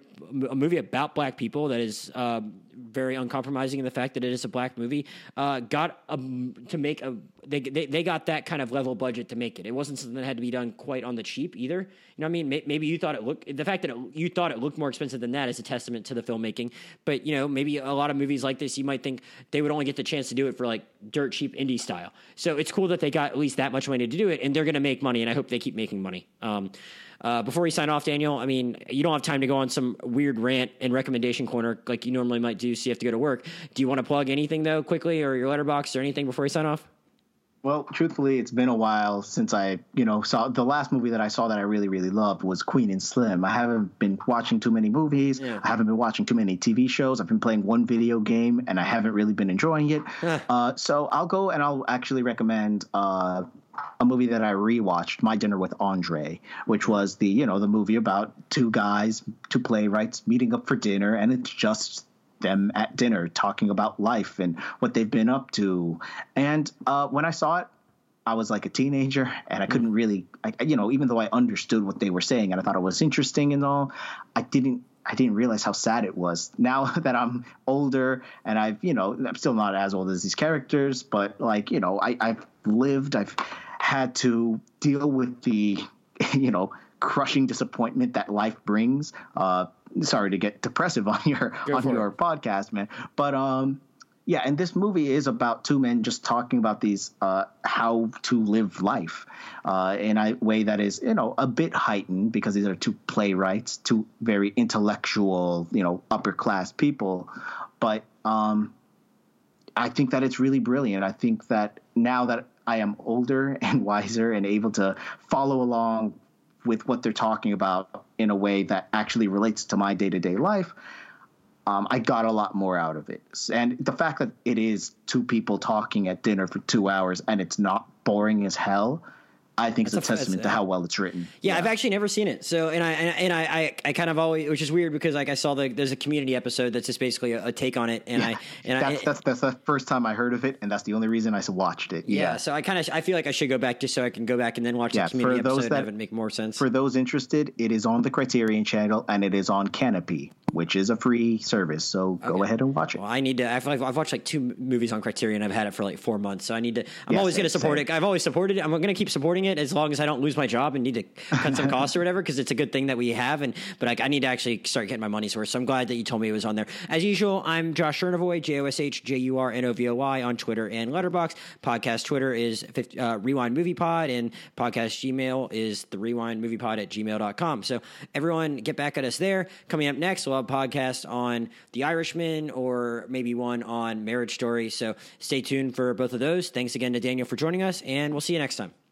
a movie about black people that is um, very uncompromising in the fact that it is a black movie. Uh, got a, to make a they, they they got that kind of level budget to make it. It wasn't something that had to be done quite on the cheap either. You know what I mean? Maybe you thought it looked the fact that it, you thought it looked more expensive than that is a testament to the filmmaking. But you know, maybe a lot of movies like this, you might think they would only get the chance to do it for like dirt cheap indie style. So it's cool that they got at least that much money to do it, and they're going to make money. And I hope they keep making money. Um, uh, before we sign off, Daniel, I mean, you don't have time to go on some weird rant and recommendation corner like you normally might do, so you have to go to work. Do you want to plug anything though, quickly, or your Letterboxd or anything before we sign off? Well, truthfully, it's been a while since I, you know, saw the last movie that I saw that I really, really loved was Queen and Slim. I haven't been watching too many movies. Yeah. I haven't been watching too many TV shows. I've been playing one video game and I haven't really been enjoying it. uh, so I'll go and I'll actually recommend uh, a movie that I rewatched, My Dinner with Andre, which was the, you know, the movie about two guys, two playwrights meeting up for dinner, and it's just them at dinner talking about life and what they've been up to. And uh, when I saw it, I was like a teenager and I couldn't really, I, you know, even though I understood what they were saying and I thought it was interesting and all, I didn't. I didn't realize how sad it was. Now that I'm older and I've, you know, I'm still not as old as these characters, but like, you know, I, I've lived, I've had to deal with the, you know, crushing disappointment that life brings. Uh, sorry to get depressive on your Go on your it. podcast, man. But um, yeah, and this movie is about two men just talking about these uh, how to live life uh, in a way that is you know a bit heightened because these are two playwrights, two very intellectual, you know, upper class people. But um, I think that it's really brilliant. I think that now that I am older and wiser and able to follow along with what they're talking about in a way that actually relates to my day to day life, um, I got a lot more out of it. And the fact that it is two people talking at dinner for two hours and it's not boring as hell, I think That's it's a testament to how well it's written. Yeah, I've actually never seen it. So, and I and, I, I I kind of always, which is weird because like I saw the there's a community episode that's just basically a, a take on it, and I and I. that's, that's that's the first time I heard of it, and that's the only reason I watched it. yeah, so I kind of I feel like I should go back just so I can go back and then watch Yeah, the community for those episode that- and have make more sense. For those interested, it is on the Criterion channel and it is on Kanopy, which is a free service. So go ahead and watch it. Well, I need to. I've, I've watched like two movies on Criterion. I've had it for like four months, so I need to. I'm Yeah, always going to support same. it. I've always supported it. I'm going to keep supporting it as long as I don't lose my job and need to cut some costs or whatever, because it's a good thing that we have. And but I, I need to actually start getting my money's worth. So I'm glad that you told me it was on there. As usual, I'm Josh Jurnovoy, J O S H J U R N O V O Y on Twitter and Letterboxd. Podcast Twitter is 50, uh, Rewind Movie Pod, and podcast Gmail is the Rewind Movie Pod at gmail.com. So everyone, get back at us there. Coming up next, we'll have a podcast on The Irishman or maybe one on Marriage Story. So stay tuned for both of those. Thanks again to Daniel for joining us, and we'll see you next time.